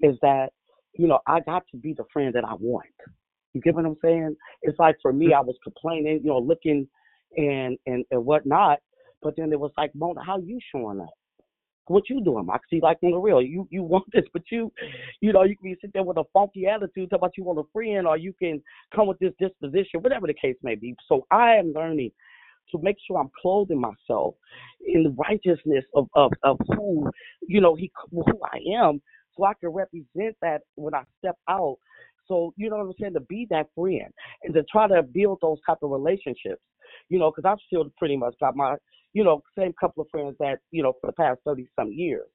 is that you know I got to be the friend that I want. You get what I'm saying? It's like for me, I was complaining, you know, looking and and and whatnot, but then it was like, Mona, how you showing up? What you doing, Moxie? Like on the real, you you want this, but you, you know, you can be sit there with a funky attitude, talk about you want a friend, or you can come with this disposition, whatever the case may be. So I am learning to make sure I'm clothing myself in the righteousness of of of who, you know, he who I am, so I can represent that when I step out. So you know what I'm saying to be that friend and to try to build those type of relationships, you know, because I've still pretty much got my you know, same couple of friends that, you know, for the past 30 some years.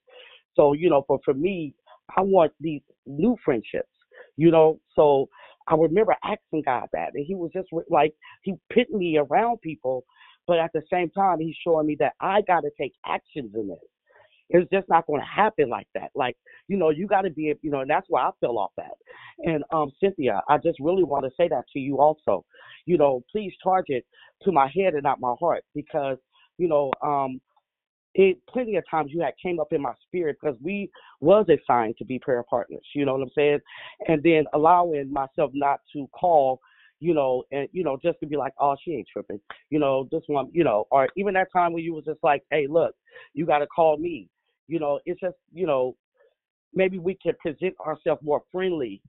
So, you know, for, for me, I want these new friendships, you know. So I remember asking God that, and He was just like, He put me around people, but at the same time, He's showing me that I got to take actions in this. It's just not going to happen like that. Like, you know, you got to be, you know, and that's why I fell off that. And um, Cynthia, I just really want to say that to you also. You know, please charge it to my head and not my heart because you know, um, it plenty of times you had came up in my spirit because we was assigned to be prayer partners. You know what I'm saying? And then allowing myself not to call, you know, and you know, just to be like, oh, she ain't tripping. You know, this one, you know, or even that time when you was just like, hey, look, you got to call me. You know, it's just, you know, maybe we can present ourselves more friendly,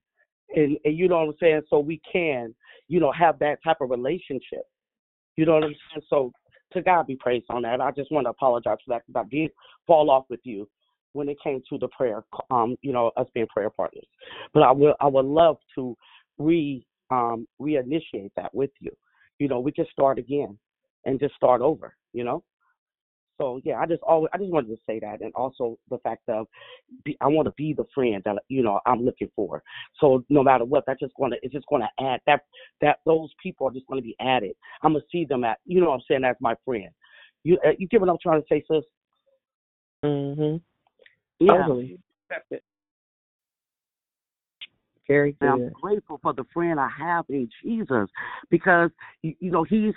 and, and you know what I'm saying, so we can, you know, have that type of relationship. You know what I'm saying? So to God be praised on that. I just want to apologize for that because I did fall off with you when it came to the prayer, um, you know, us being prayer partners. But I will, I would love to re, um, reinitiate that with you. You know, we can start again and just start over. You know. So yeah, I just always, I just wanted to say that, and also the fact of, be, I want to be the friend that you know I'm looking for. So no matter what, that's just gonna, it's just gonna add that that those people are just gonna be added. I'm gonna see them at, you know, what I'm saying as my friend. You, uh, you get what I'm trying to say, sis? Mhm. Yeah. Totally. That's it. Very And I'm grateful for the friend I have in Jesus because you, you know he's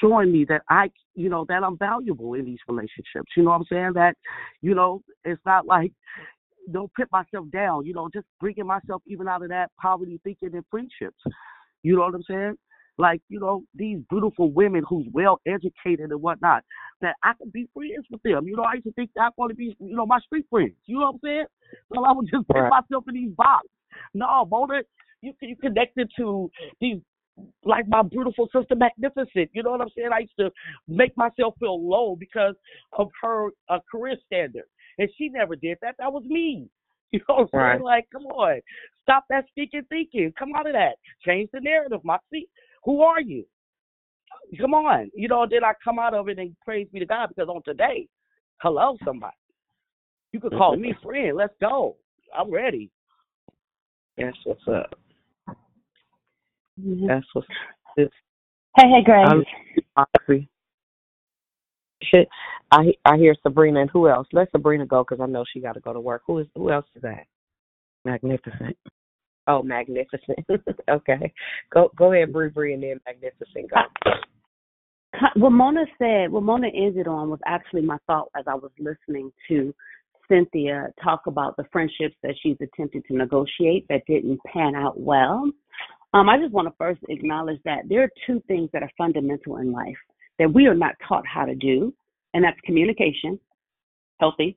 showing me that I, you know, that I'm valuable in these relationships. You know what I'm saying? That, you know, it's not like don't put myself down. You know, just bringing myself even out of that poverty thinking and friendships. You know what I'm saying? Like, you know, these beautiful women who's well educated and whatnot, that I can be friends with them. You know, I used to think that I want to be, you know, my street friends. You know what I'm saying? So I would just put myself in these boxes. No, Mona, you you connected to these like my beautiful sister Magnificent. You know what I'm saying? I used to make myself feel low because of her uh, career standard. And she never did that. That was me. You know what I'm Right. saying? Like, come on. Stop that stinking thinking. Come out of that. Change the narrative, Moxie. Who are you? Come on. You know, then I come out of it and praise be to God because on today, hello somebody. You could call me friend. Let's go. I'm ready. That's what's up. Mm-hmm. That's what's up. Hey, hey, Grace. I'm Moxie. Shit, I I hear Sabrina and who else? Let Sabrina go because I know she got to go to work. Who is who else is that? Magnificent. Oh, magnificent. okay, go go ahead, Bree Bree, and then magnificent. Go. What Mona said, what Mona ended on was actually my thought as I was listening to Cynthia talk about the friendships that she's attempted to negotiate that didn't pan out well. Um, I just want to first acknowledge that there are two things that are fundamental in life that we are not taught how to do, and that's communication, healthy,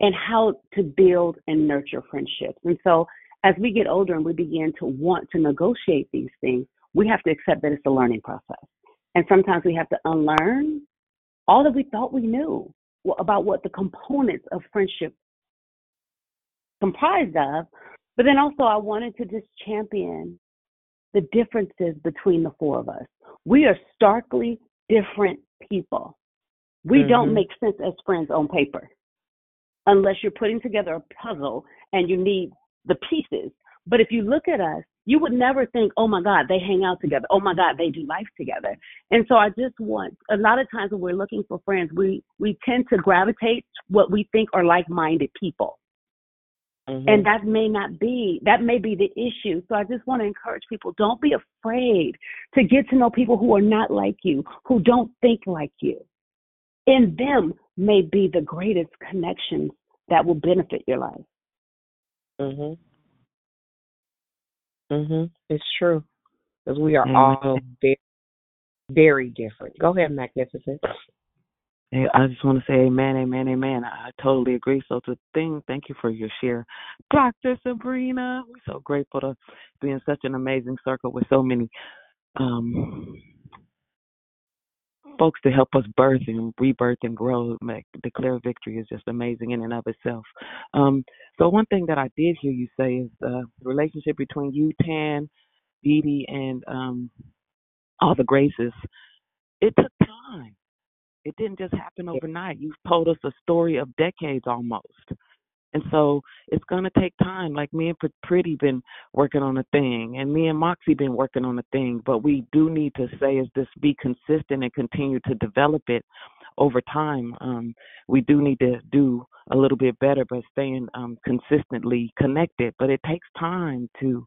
and how to build and nurture friendships. And so as we get older and we begin to want to negotiate these things, we have to accept that it's a learning process. And sometimes we have to unlearn all that we thought we knew about what the components of friendship comprised of. But then also, I wanted to just champion the differences between the four of us. We are starkly different people. We don't Mhm. make sense as friends on paper unless you're putting together a puzzle and you need the pieces. But if you look at us, you would never think, oh my God, they hang out together. Oh my God, they do life together. And so I just want a lot of times when we're looking for friends, we we tend to gravitate what we think are like minded people. Mm-hmm. And that may not be that may be the issue. So I just want to encourage people, don't be afraid to get to know people who are not like you, who don't think like you. In them may be the greatest connections that will benefit your life. Mhm. Mhm. It's true because we are Amen. all very, very different. Go ahead, Magnificent. I just want to say amen, amen, amen. I I totally agree. So the thing, thank you for your share. Dr. Sabrina, we're so grateful to be in such an amazing circle with so many um folks to help us birth and rebirth and grow. Make, declare victory is just amazing in and of itself. Um, so one thing that I did hear you say is the relationship between you, Tan, Dee Dee, and um, all the graces. It took time. It didn't just happen overnight. You've told us a story of decades almost. And so it's going to take time. Like me and Pretty been working on a thing, and me and Moxie been working on a thing. But we do need to say is this be consistent and continue to develop it over time. Um, we do need to do a little bit better by staying um, consistently connected. But it takes time to,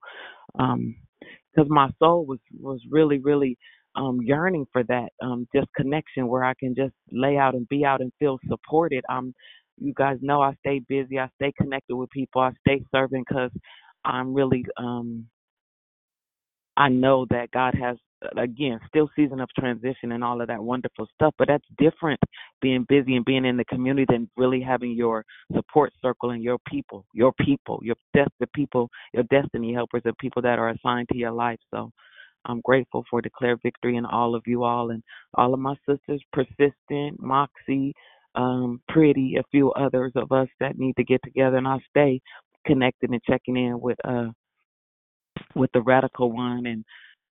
because my soul was was really really um, yearning for that um, just connection where I can just lay out and be out and feel supported. Um, you guys know I stay busy. I stay connected with people. I stay serving because I'm really um I know that God has again still season of transition and all of that wonderful stuff, but that's different being busy and being in the community than really having your support circle and your people, your people, your the people, your destiny helpers, the people that are assigned to your life. So I'm grateful for declare victory in all of you all and all of my sisters, persistent, Moxie, um, pretty, a few others of us that need to get together and I'll stay connected and checking in with uh with the radical one and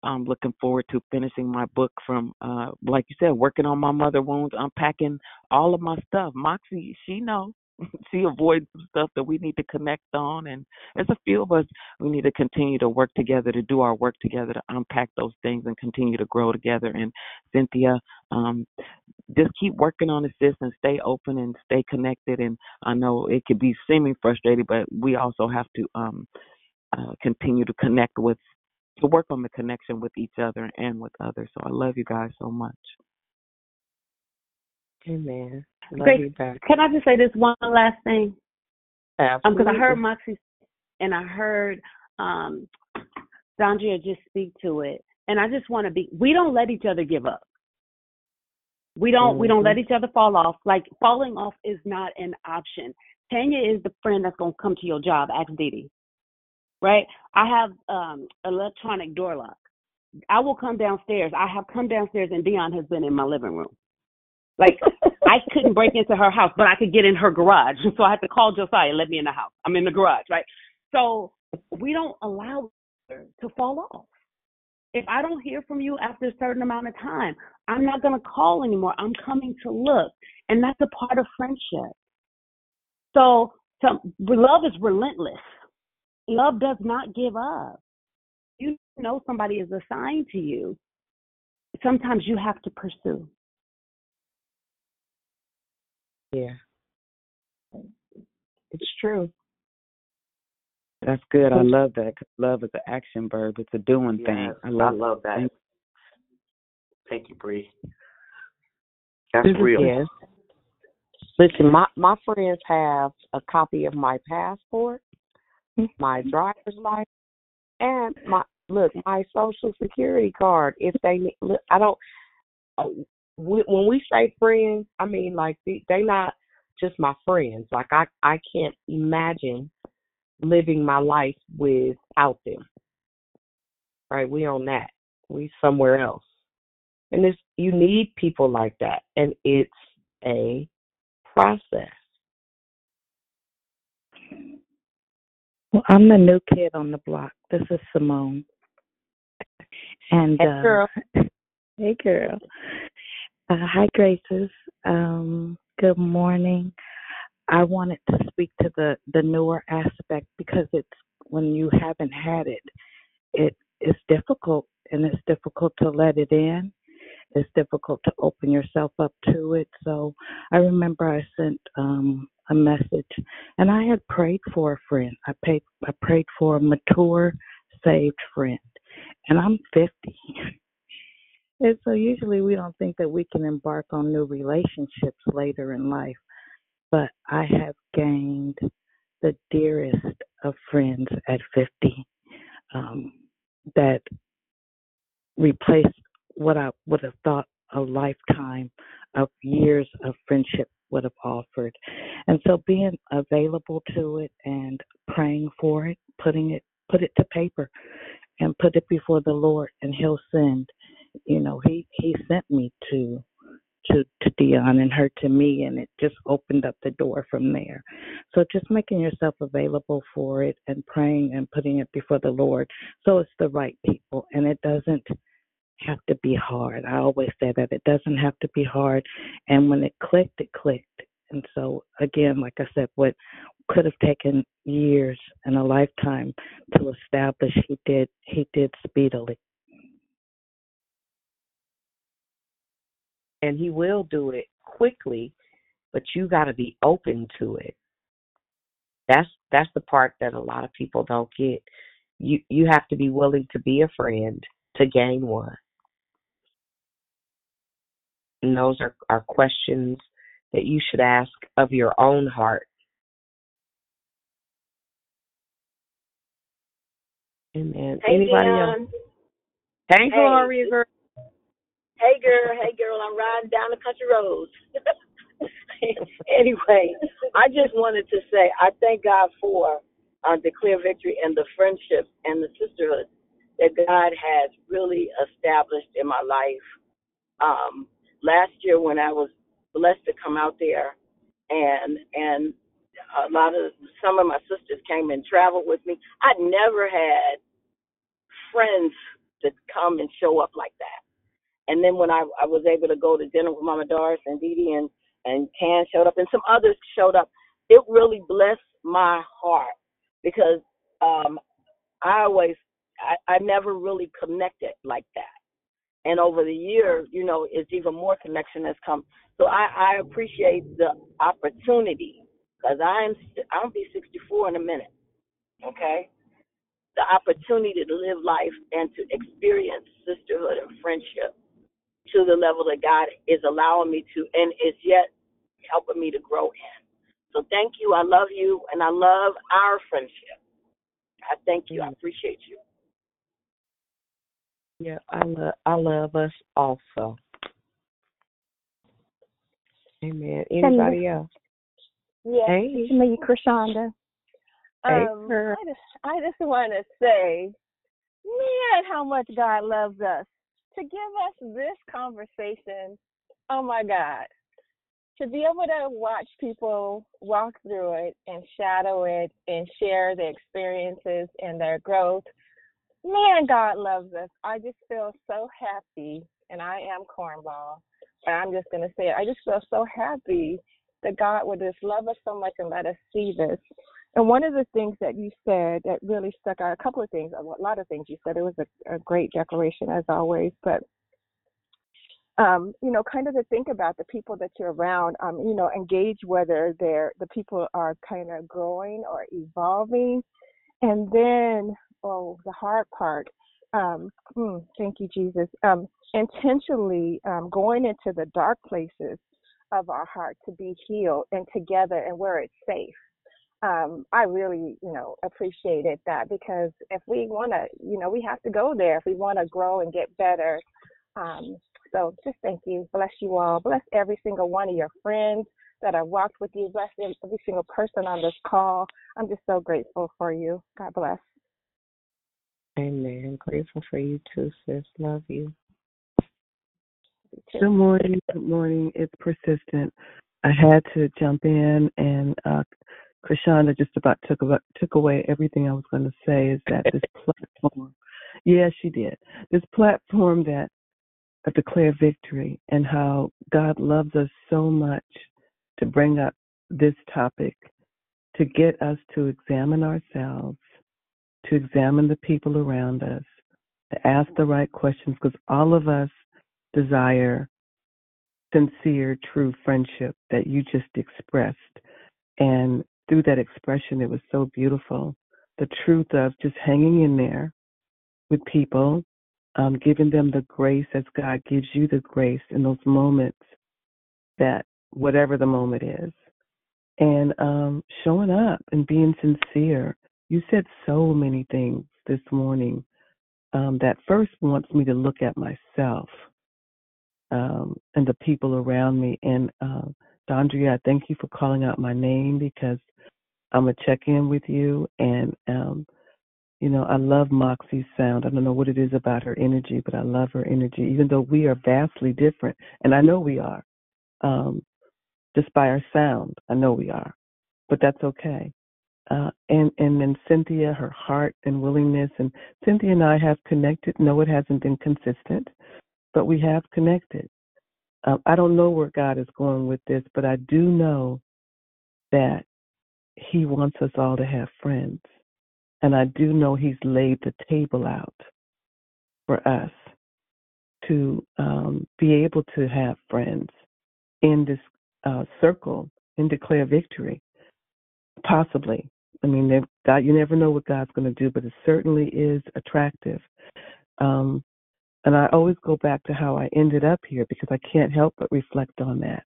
I'm looking forward to finishing my book from uh like you said, working on my mother wounds, unpacking all of my stuff. Moxie, she know. she avoids some stuff that we need to connect on and as a few of us we need to continue to work together to do our work together to unpack those things and continue to grow together and Cynthia, um just keep working on it sis and stay open and stay connected and I know it could be seeming frustrating but we also have to um uh, continue to connect with to work on the connection with each other and with others. So I love you guys so much. Amen. Love back. can I just say this one last thing? Um, because I heard Absolutely. Moxie and I heard um Dondria just speak to it, and I just want to be. We don't let each other give up. We don't. We don't let each other fall off. Like falling off is not an option. Tanya is the friend that's gonna come to your job. Ask Dee. Right? I have um electronic door lock. I will come downstairs. I have come downstairs and Dionne has been in my living room. Like I couldn't break into her house, but I could get in her garage. So I had to call Josiah, and let me in the house. I'm in the garage, right? So we don't allow her to fall off. If I don't hear from you after a certain amount of time, I'm not gonna call anymore. I'm coming to look. And that's a part of friendship. So, so love is relentless. Love does not give up. You know somebody is assigned to you. Sometimes you have to pursue. Yeah. It's true. That's good. I love that. 'cause love is an action verb. It's a doing thing. Yes, I love, I love that. Thank- Thank you, Bree. That's This real. Yes. Listen, my my friends have a copy of my passport, mm-hmm. my driver's license, and my look my social security card. If they ne- look, I don't. Uh, we- When we say friends, I mean like they they not just my friends. Like I I can't imagine living my life without them. Right? We on that. We somewhere else. And it's you need people like that, and it's a process. Well, I'm the new kid on the block. This is Simone. And Hey, uh, girl. hey, girl. Uh, hi, Graces. Um, good morning. I wanted to speak to the the newer aspect because it's when you haven't had it, it is difficult, and it's difficult to let it in. It's difficult to open yourself up to it. So I remember I sent um, a message, and I had prayed for a friend. I paid, I prayed for a mature, saved friend, and I'm 50. And so usually we don't think that we can embark on new relationships later in life. But I have gained the dearest of friends at 50 um, that replaced what I would have thought a lifetime of years of friendship would have offered. And so being available to it and praying for it, putting it put it to paper and put it before the Lord and he'll send. You know, he he sent me to to to Dionne and her to me and it just opened up the door from there. So just making yourself available for it and praying and putting it before the Lord so it's the right people and it doesn't have to be hard. I always say that it doesn't have to be hard and when it clicked it clicked. And so again, like I said, what could have taken years and a lifetime to establish he did he did speedily. And he will do it quickly, but you got to be open to it. That's that's the part that a lot of people don't get. You you have to be willing to be a friend to gain one. And those are, are questions that you should ask of your own heart. Amen. Hey, Anybody Dionne. else? Hey, Hey. Gloria. Hey girl, hey girl, I'm riding down the country roads. anyway, I just wanted to say I thank God for uh, clear Victory and the friendship and the sisterhood that God has really established in my life. Um, last year when I was blessed to come out there and and a lot of some of my sisters came and traveled with me. I never had friends to come and show up like that. And then when I, I was able to go to dinner with Mama Doris and Dee Dee and, and Tan showed up and some others showed up, it really blessed my heart because um, I always, I, I never really connected like that. And over the years, you know, it's even more connection has come. So I, I appreciate the opportunity because I'm, I'll be 64 in a minute. Okay. The opportunity to live life and to experience sisterhood and friendship to the level that God is allowing me to and is yet helping me to grow in. So thank you. I love you and I love our friendship. I thank you. I appreciate you. Yeah, I love I love us also. Amen. Anybody else? Yeah. Hey. it's me, Krishanda. Hey, Um, girl. I just, I just want to say, man, how much God loves us. To give us this conversation, oh my God, to be able to watch people walk through it and shadow it and share their experiences and their growth, man, God loves us. I just feel so happy, and I am cornball, but I'm just going to say it. I just feel so happy that God would just love us so much and let us see this. And one of the things that you said that really stuck out, a couple of things, a lot of things you said, it was a, a great declaration as always, but um, you know, kind of to think about the people that you're around, um, you know, engage whether they're the people are kind of growing or evolving. And then, oh, the hard part, um, mm, thank you, Jesus, um, intentionally um, going into the dark places of our heart to be healed and together and where it's safe. Um, I really, you know, appreciated that because if we want to, you know, we have to go there if we want to grow and get better. Um, so just thank you. Bless you all. Bless every single one of your friends that have walked with you. Bless every single person on this call. I'm just so grateful for you. God bless. Amen. Grateful for you too, sis. Love you. Good morning. Good morning. It's persistent. I had to jump in, and uh, Krishanda just about took about, took away everything I was going to say. Is that this platform? Yeah, she did. This platform that uh, declare victory, and how God loves us so much to bring up this topic to get us to examine ourselves to examine the people around us, to ask the right questions, because all of us desire sincere, true friendship that you just expressed. And through that expression, it was so beautiful. The truth of just hanging in there with people, um, giving them the grace as God gives you the grace in those moments that, whatever the moment is, and um, showing up and being sincere. You said so many things this morning um, that first wants me to look at myself um, and the people around me. And uh, Dondria, I thank you for calling out my name because I'm gonna check in with you. And um, you know, I love Moxie's sound. I don't know what it is about her energy, but I love her energy, even though we are vastly different, and I know we are. Um, just by our sound, I know we are, but that's okay. Uh, and and then Cynthia, her heart and willingness, and Cynthia and I have connected. No, it hasn't been consistent, but we have connected. Um, I don't know where God is going with this, but I do know that He wants us all to have friends. And I do know He's laid the table out for us to um, be able to have friends in this uh, circle and declare victory. Possibly. I mean, God, you never know what God's going to do, but it certainly is attractive. Um, and I always go back to how I ended up here because I can't help but reflect on that.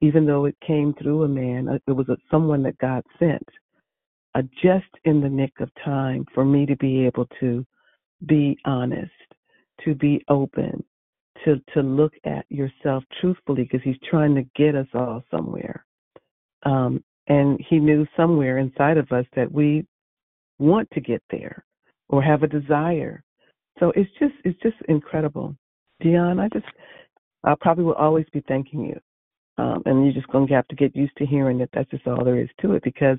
Even though it came through a man, uh, it was a, someone that God sent, uh, just in the nick of time for me to be able to be honest, to be open, to to look at yourself truthfully, because He's trying to get us all somewhere. Um, and He knew somewhere inside of us that we want to get there or have a desire so it's just it's just incredible. Dionne, I just I probably will always be thanking you. Um, and you're just going to have to get used to hearing that that's just all there is to it because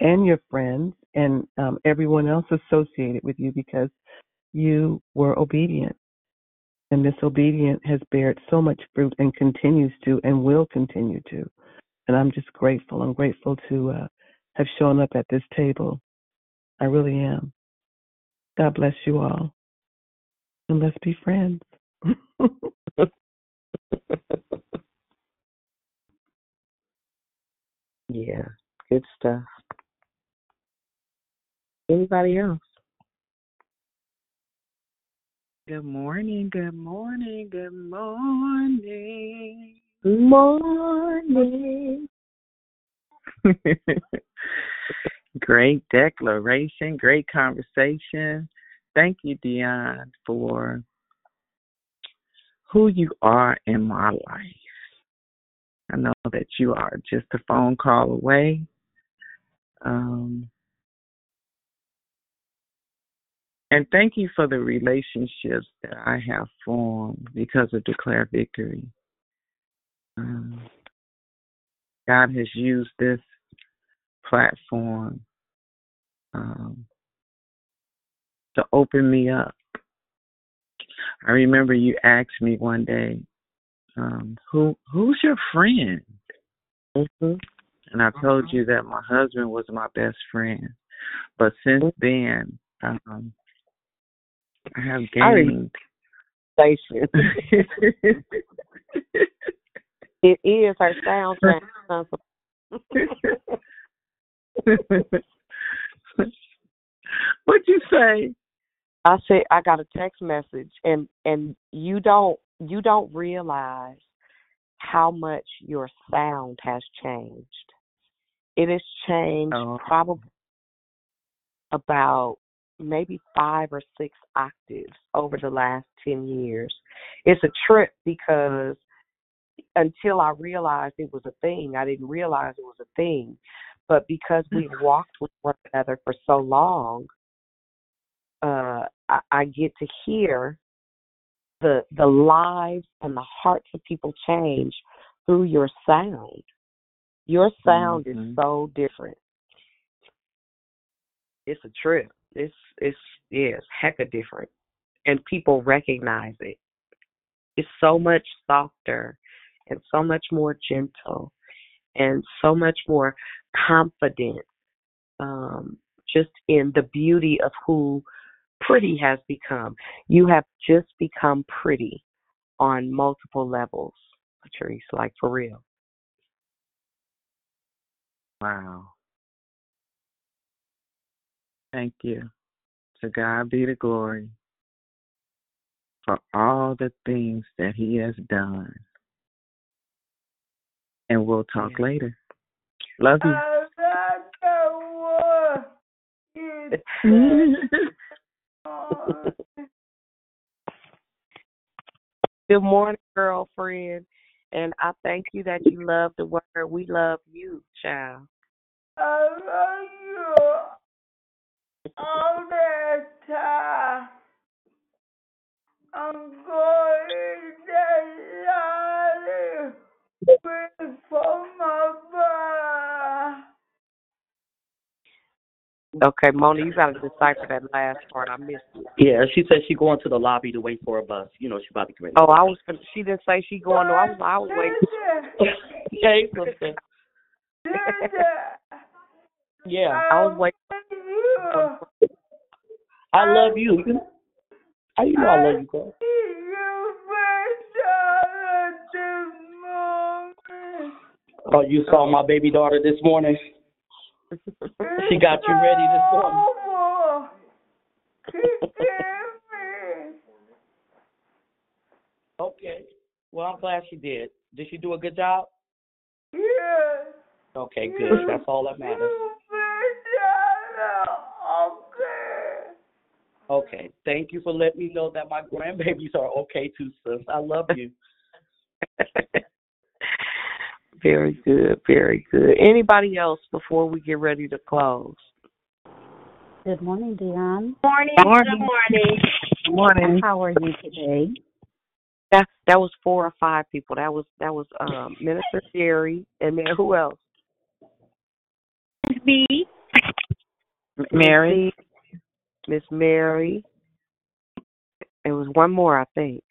and your friends and um, everyone else associated with you because you were obedient. And this obedience has bared so much fruit and continues to and will continue to. And I'm just grateful. I'm grateful to uh, have shown up at this table. I really am. God bless you all and let's be friends. yeah, good stuff. Anybody else? Good morning, good morning, good morning. Morning. great declaration, great conversation. Thank you, Dionne, for who you are in my life. I know that you are just a phone call away. Um, and thank you for the relationships that I have formed because of Declare Victory. Um, God has used this platform um, to open me up. I remember you asked me one day, um, "Who who's your friend?" Mm-hmm. And I told you that my husband was my best friend. But since then, um, I have gained. Station. it is her soundtrack. What'd you say? I said I got a text message and and you don't you don't realize how much your sound has changed. It has changed oh. probably about maybe five or six octaves over the last 10 years. It's a trip because until I realized it was a thing, I didn't realize it was a thing. But because hmm. we've walked with one another for so long, uh, I, I get to hear the the lives and the hearts of people change through your sound. Your sound mm-hmm. is so different. It's a trip. It's it's yeah, it's hecka different, and people recognize it. It's so much softer, and so much more gentle, and so much more confident. Um, just in the beauty of who pretty has become. You have just become pretty on multiple levels, Patrice, like for real. Wow. Thank you. To God be the glory for all the things that He has done. And we'll talk later. Love you. Good morning, girlfriend. And I thank you that you love the word. We love you, child. I love you all the time. I'm going to lie before my brother. Okay, Mona, you gotta decipher that last part. I missed it. Yeah, she said she going to the lobby to wait for a bus. You know, she about to get ready. Oh, I was. Gonna, she didn't say she going. to I was. I was waiting. Hey, sister. Yeah, I was waiting. I love you. How you know I love you, girl? Oh, you saw my baby daughter this morning. She got you ready this morning. Okay. Well, I'm glad she did. Did she do a good job? Yes. Okay, good. That's all that matters. Okay. Thank you for letting me know that my grandbabies are okay too, sis. I love you. Very good. Very good. Anybody else before we get ready to close? Good morning, Dionne. Morning. Good morning. Good morning. Good morning. How are you today? That that was four or five people. That was that was um Minister Jerry and then who else? Miss B. Mary. Miss Mary. It was one more, I think.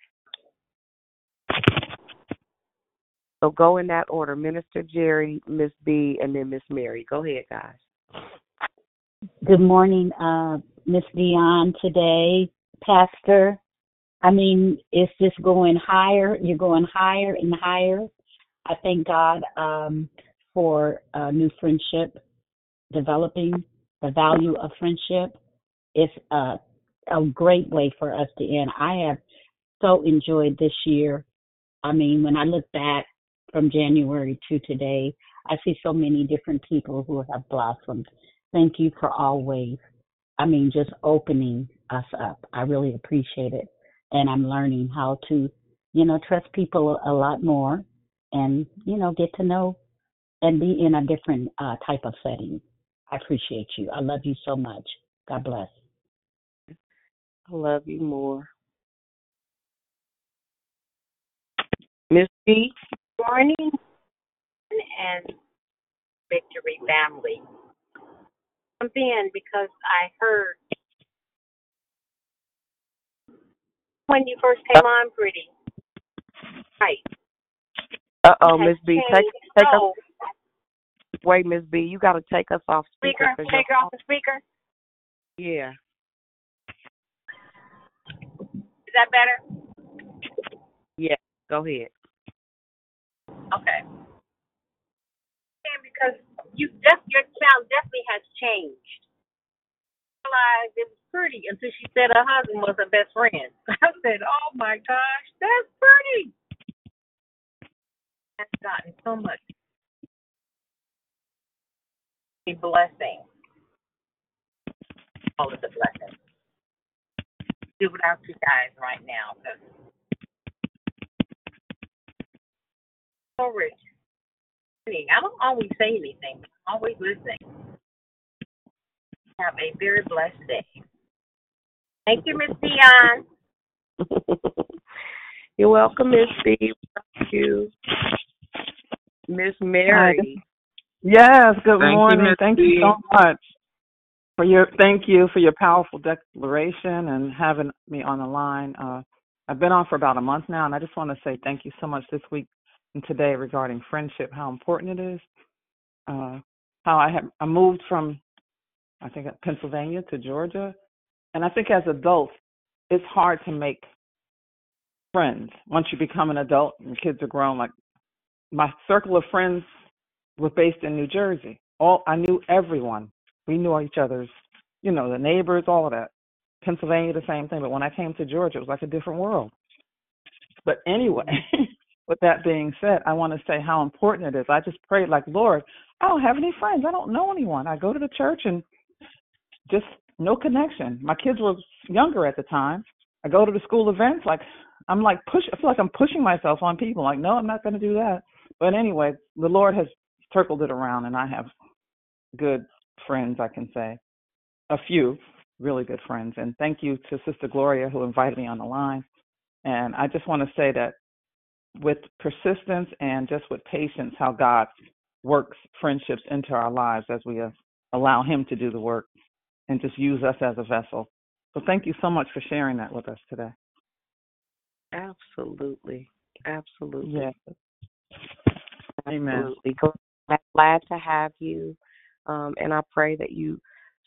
So go in that order: Minister Jerry, Miss B, and then Miss Mary. Go ahead, guys. Good morning, uh, Miss Dionne today, Pastor. I mean, it's just going higher. You're going higher and higher. I thank God um, for a new friendship, developing the value of friendship. It's a, a great way for us to end. I have so enjoyed this year. I mean, when I look back from January to today, I see so many different people who have blossomed. Thank you for always, I mean, just opening us up. I really appreciate it. And I'm learning how to, you know, trust people a lot more and, you know, get to know and be in a different uh, type of setting. I appreciate you. I love you so much. God bless. I love you more. Miss B. Morning and Victory family. Jump in because I heard when you first came on, pretty. Right. Uh oh, Miss B. Take take us. Wait, Miss B. You got to take us off speaker. Speaker, take her your- off the speaker. Yeah. Is that better? Yeah. Go ahead. Okay. And because you def- your sound definitely has changed. I realized it was pretty until she said her husband was her best friend. I said, "Oh my gosh, that's pretty." That's gotten so much a blessing. All of the blessings. Do without you guys right now. 'cause So rich. I don't always say anything. I'm always listening. Have a very blessed day. Thank you, Miss Dionne. You're welcome, Miss B. Thank you. Miss Mary. Yes, good Thank morning. Miss thank B. you so much for your thank you for your powerful declaration and having me on the line. Uh, I've been on for about a month now, and I just want to say thank you so much this week and today regarding friendship, how important it is. Uh, how I have I moved from I think Pennsylvania to Georgia. And I think as adults, it's hard to make friends once you become an adult and kids are grown. Like my circle of friends was based in New Jersey. All I knew everyone. We knew each other's, you know, the neighbors, all of that. Pennsylvania, the same thing. But when I came to Georgia, it was like a different world. But anyway, with that being said, I want to say how important it is. I just prayed, like, Lord, I don't have any friends. I don't know anyone. I go to the church and just no connection. My kids were younger at the time. I go to the school events, like, I'm like push. I feel like I'm pushing myself on people. Like, no, I'm not going to do that. But anyway, the Lord has circled it around, and I have good friends. I can say a few really good friends. And thank you to Sister Gloria who invited me on the line. And I just want to say that with persistence and just with patience, how God works friendships into our lives as we uh, allow Him to do the work and just use us as a vessel. So thank you so much for sharing that with us today. Absolutely. Absolutely. Yes. Amen. Absolutely. Glad to have you. Um, and I pray that you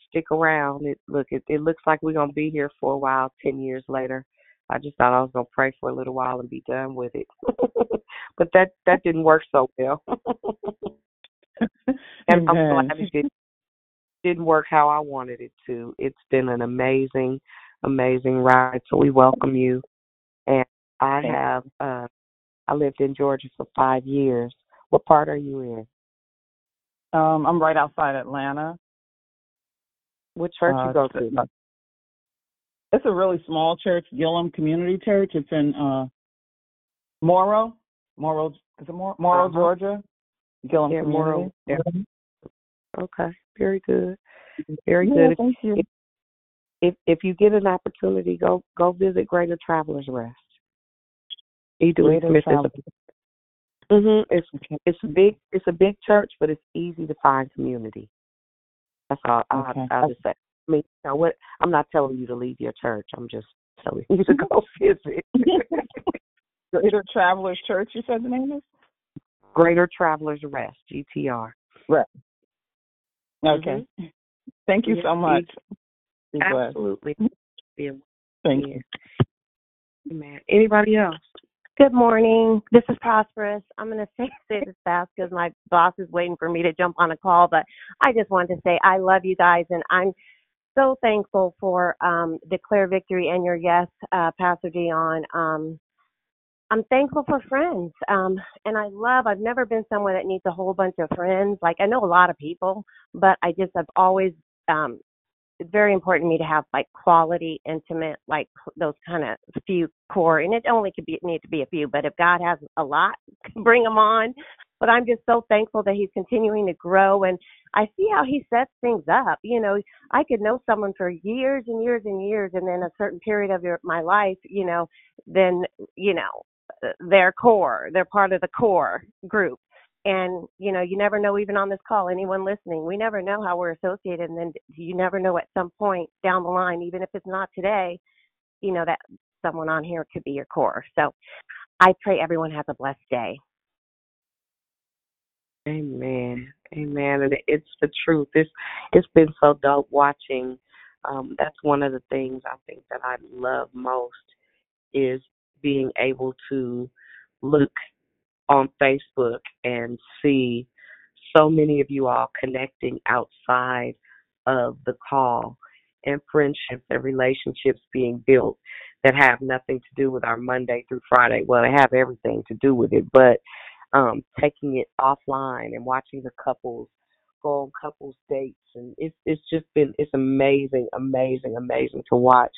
stick around. It look it, it looks like we're gonna be here for a while, ten years later. I just thought I was gonna pray for a little while and be done with it. but that that didn't work so well. and I'm glad it did, didn't work how I wanted it to. It's been an amazing, amazing ride. So we welcome you. And I have uh I lived in Georgia for five years. What part are you in? Um, I'm right outside Atlanta. What church Uh, you go to? It's a really small church, Gillum Community Church. It's in uh Morrow. Morrow is it Mor- Morrow, Uh-huh. Georgia? Gillum Yeah, Community. Morrow. Okay, very good, very Yeah, good. If, thank you. if if if you get an opportunity, go go visit Greater Travelers Rest. Greater Smith Travelers. a hmm It's it's a big it's a big church, but it's easy to find community. That's all I Okay. I'll just say. I mean, you know what? I'm not telling you to leave your church. I'm just telling you to go visit. Greater Travelers Church, you said the name is? Greater Travelers Rest, GTR. Right. Okay. Mm-hmm. Thank you Yeah, so much. Be. Absolutely. Yeah. Thank you. Man. Anybody else? Good morning. This is Prosperous. I'm going to say, say this fast because my boss is waiting for me to jump on a call, but I just wanted to say I love you guys and I'm so thankful for um, Declare Victory and your yes, uh, Pastor Dionne. Um, I'm thankful for friends. Um, and I love, I've never been someone that needs a whole bunch of friends. Like, I know a lot of people, but I just have always, um, it's very important to me to have like quality, intimate, like those kind of few core. And it only could be need to be a few, but if God has a lot, bring them on. But I'm just so thankful that He's continuing to grow, and I see how He sets things up. You know, I could know someone for years and years and years, and then a certain period of your my life, you know, then you know, uh, they're core, they're part of the core group and you know you never know even on this call anyone listening we never know how we're associated and then you never know at some point down the line even if it's not today you know that someone on here could be your core so i pray everyone has a blessed day Amen. Amen. And it's the truth. It's it's been so dope watching. Um, that's one of the things I think that I love most is being able to look on Facebook and see so many of you all connecting outside of the call and friendships and relationships being built that have nothing to do with our Monday through Friday. Well, they have everything to do with it, but um taking it offline and watching the couples go on couples dates and it's it's just been it's amazing, amazing, amazing to watch.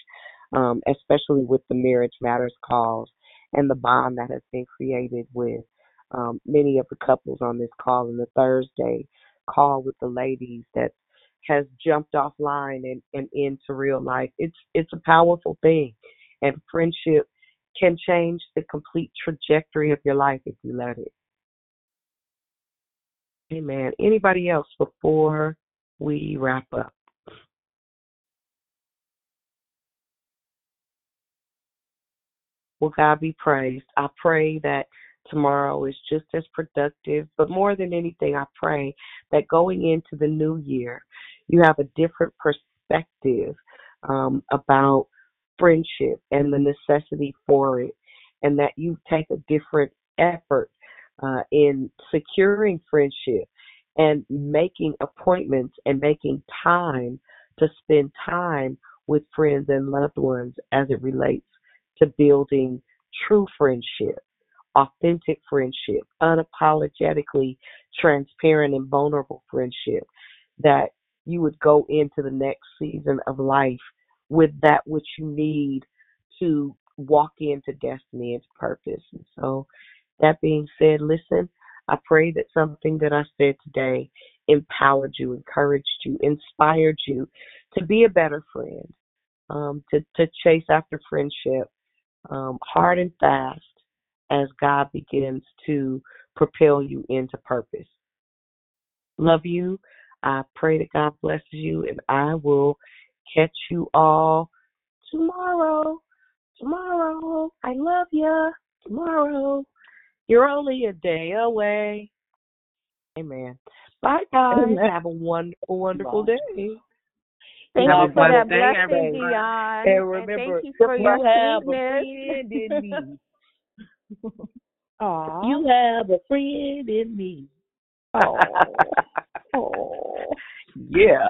Um, especially with the marriage matters calls and the bond that has been created with um, many of the couples on this call and the Thursday call with the ladies that has jumped offline and, and into real life. It's it's a powerful thing. And friendship can change the complete trajectory of your life if you let it. Amen. Anybody else before we wrap up? Will God be praised? I pray that tomorrow is just as productive, but more than anything, I pray that going into the new year, you have a different perspective um, about friendship and the necessity for it, and that you take a different effort uh, in securing friendship and making appointments and making time to spend time with friends and loved ones as it relates to building true friendship, authentic friendship, unapologetically transparent and vulnerable friendship, that you would go into the next season of life with that which you need to walk into destiny and purpose. And so, that being said, listen, I pray that something that I said today empowered you, encouraged you, inspired you to be a better friend, um, to, to chase after friendship um, hard and fast as God begins to propel you into purpose. Love you. I pray that God blesses you, and I will catch you all tomorrow. Tomorrow. I love you. Tomorrow. You're only a day away. Amen. Bye, guys. Amen. Have a wonderful, wonderful day. Thank you for that day, blessing. Dionne. And And remember, thank you for you your have a sweetness. friend in me. Aw. You have a friend in me. Oh. Yeah.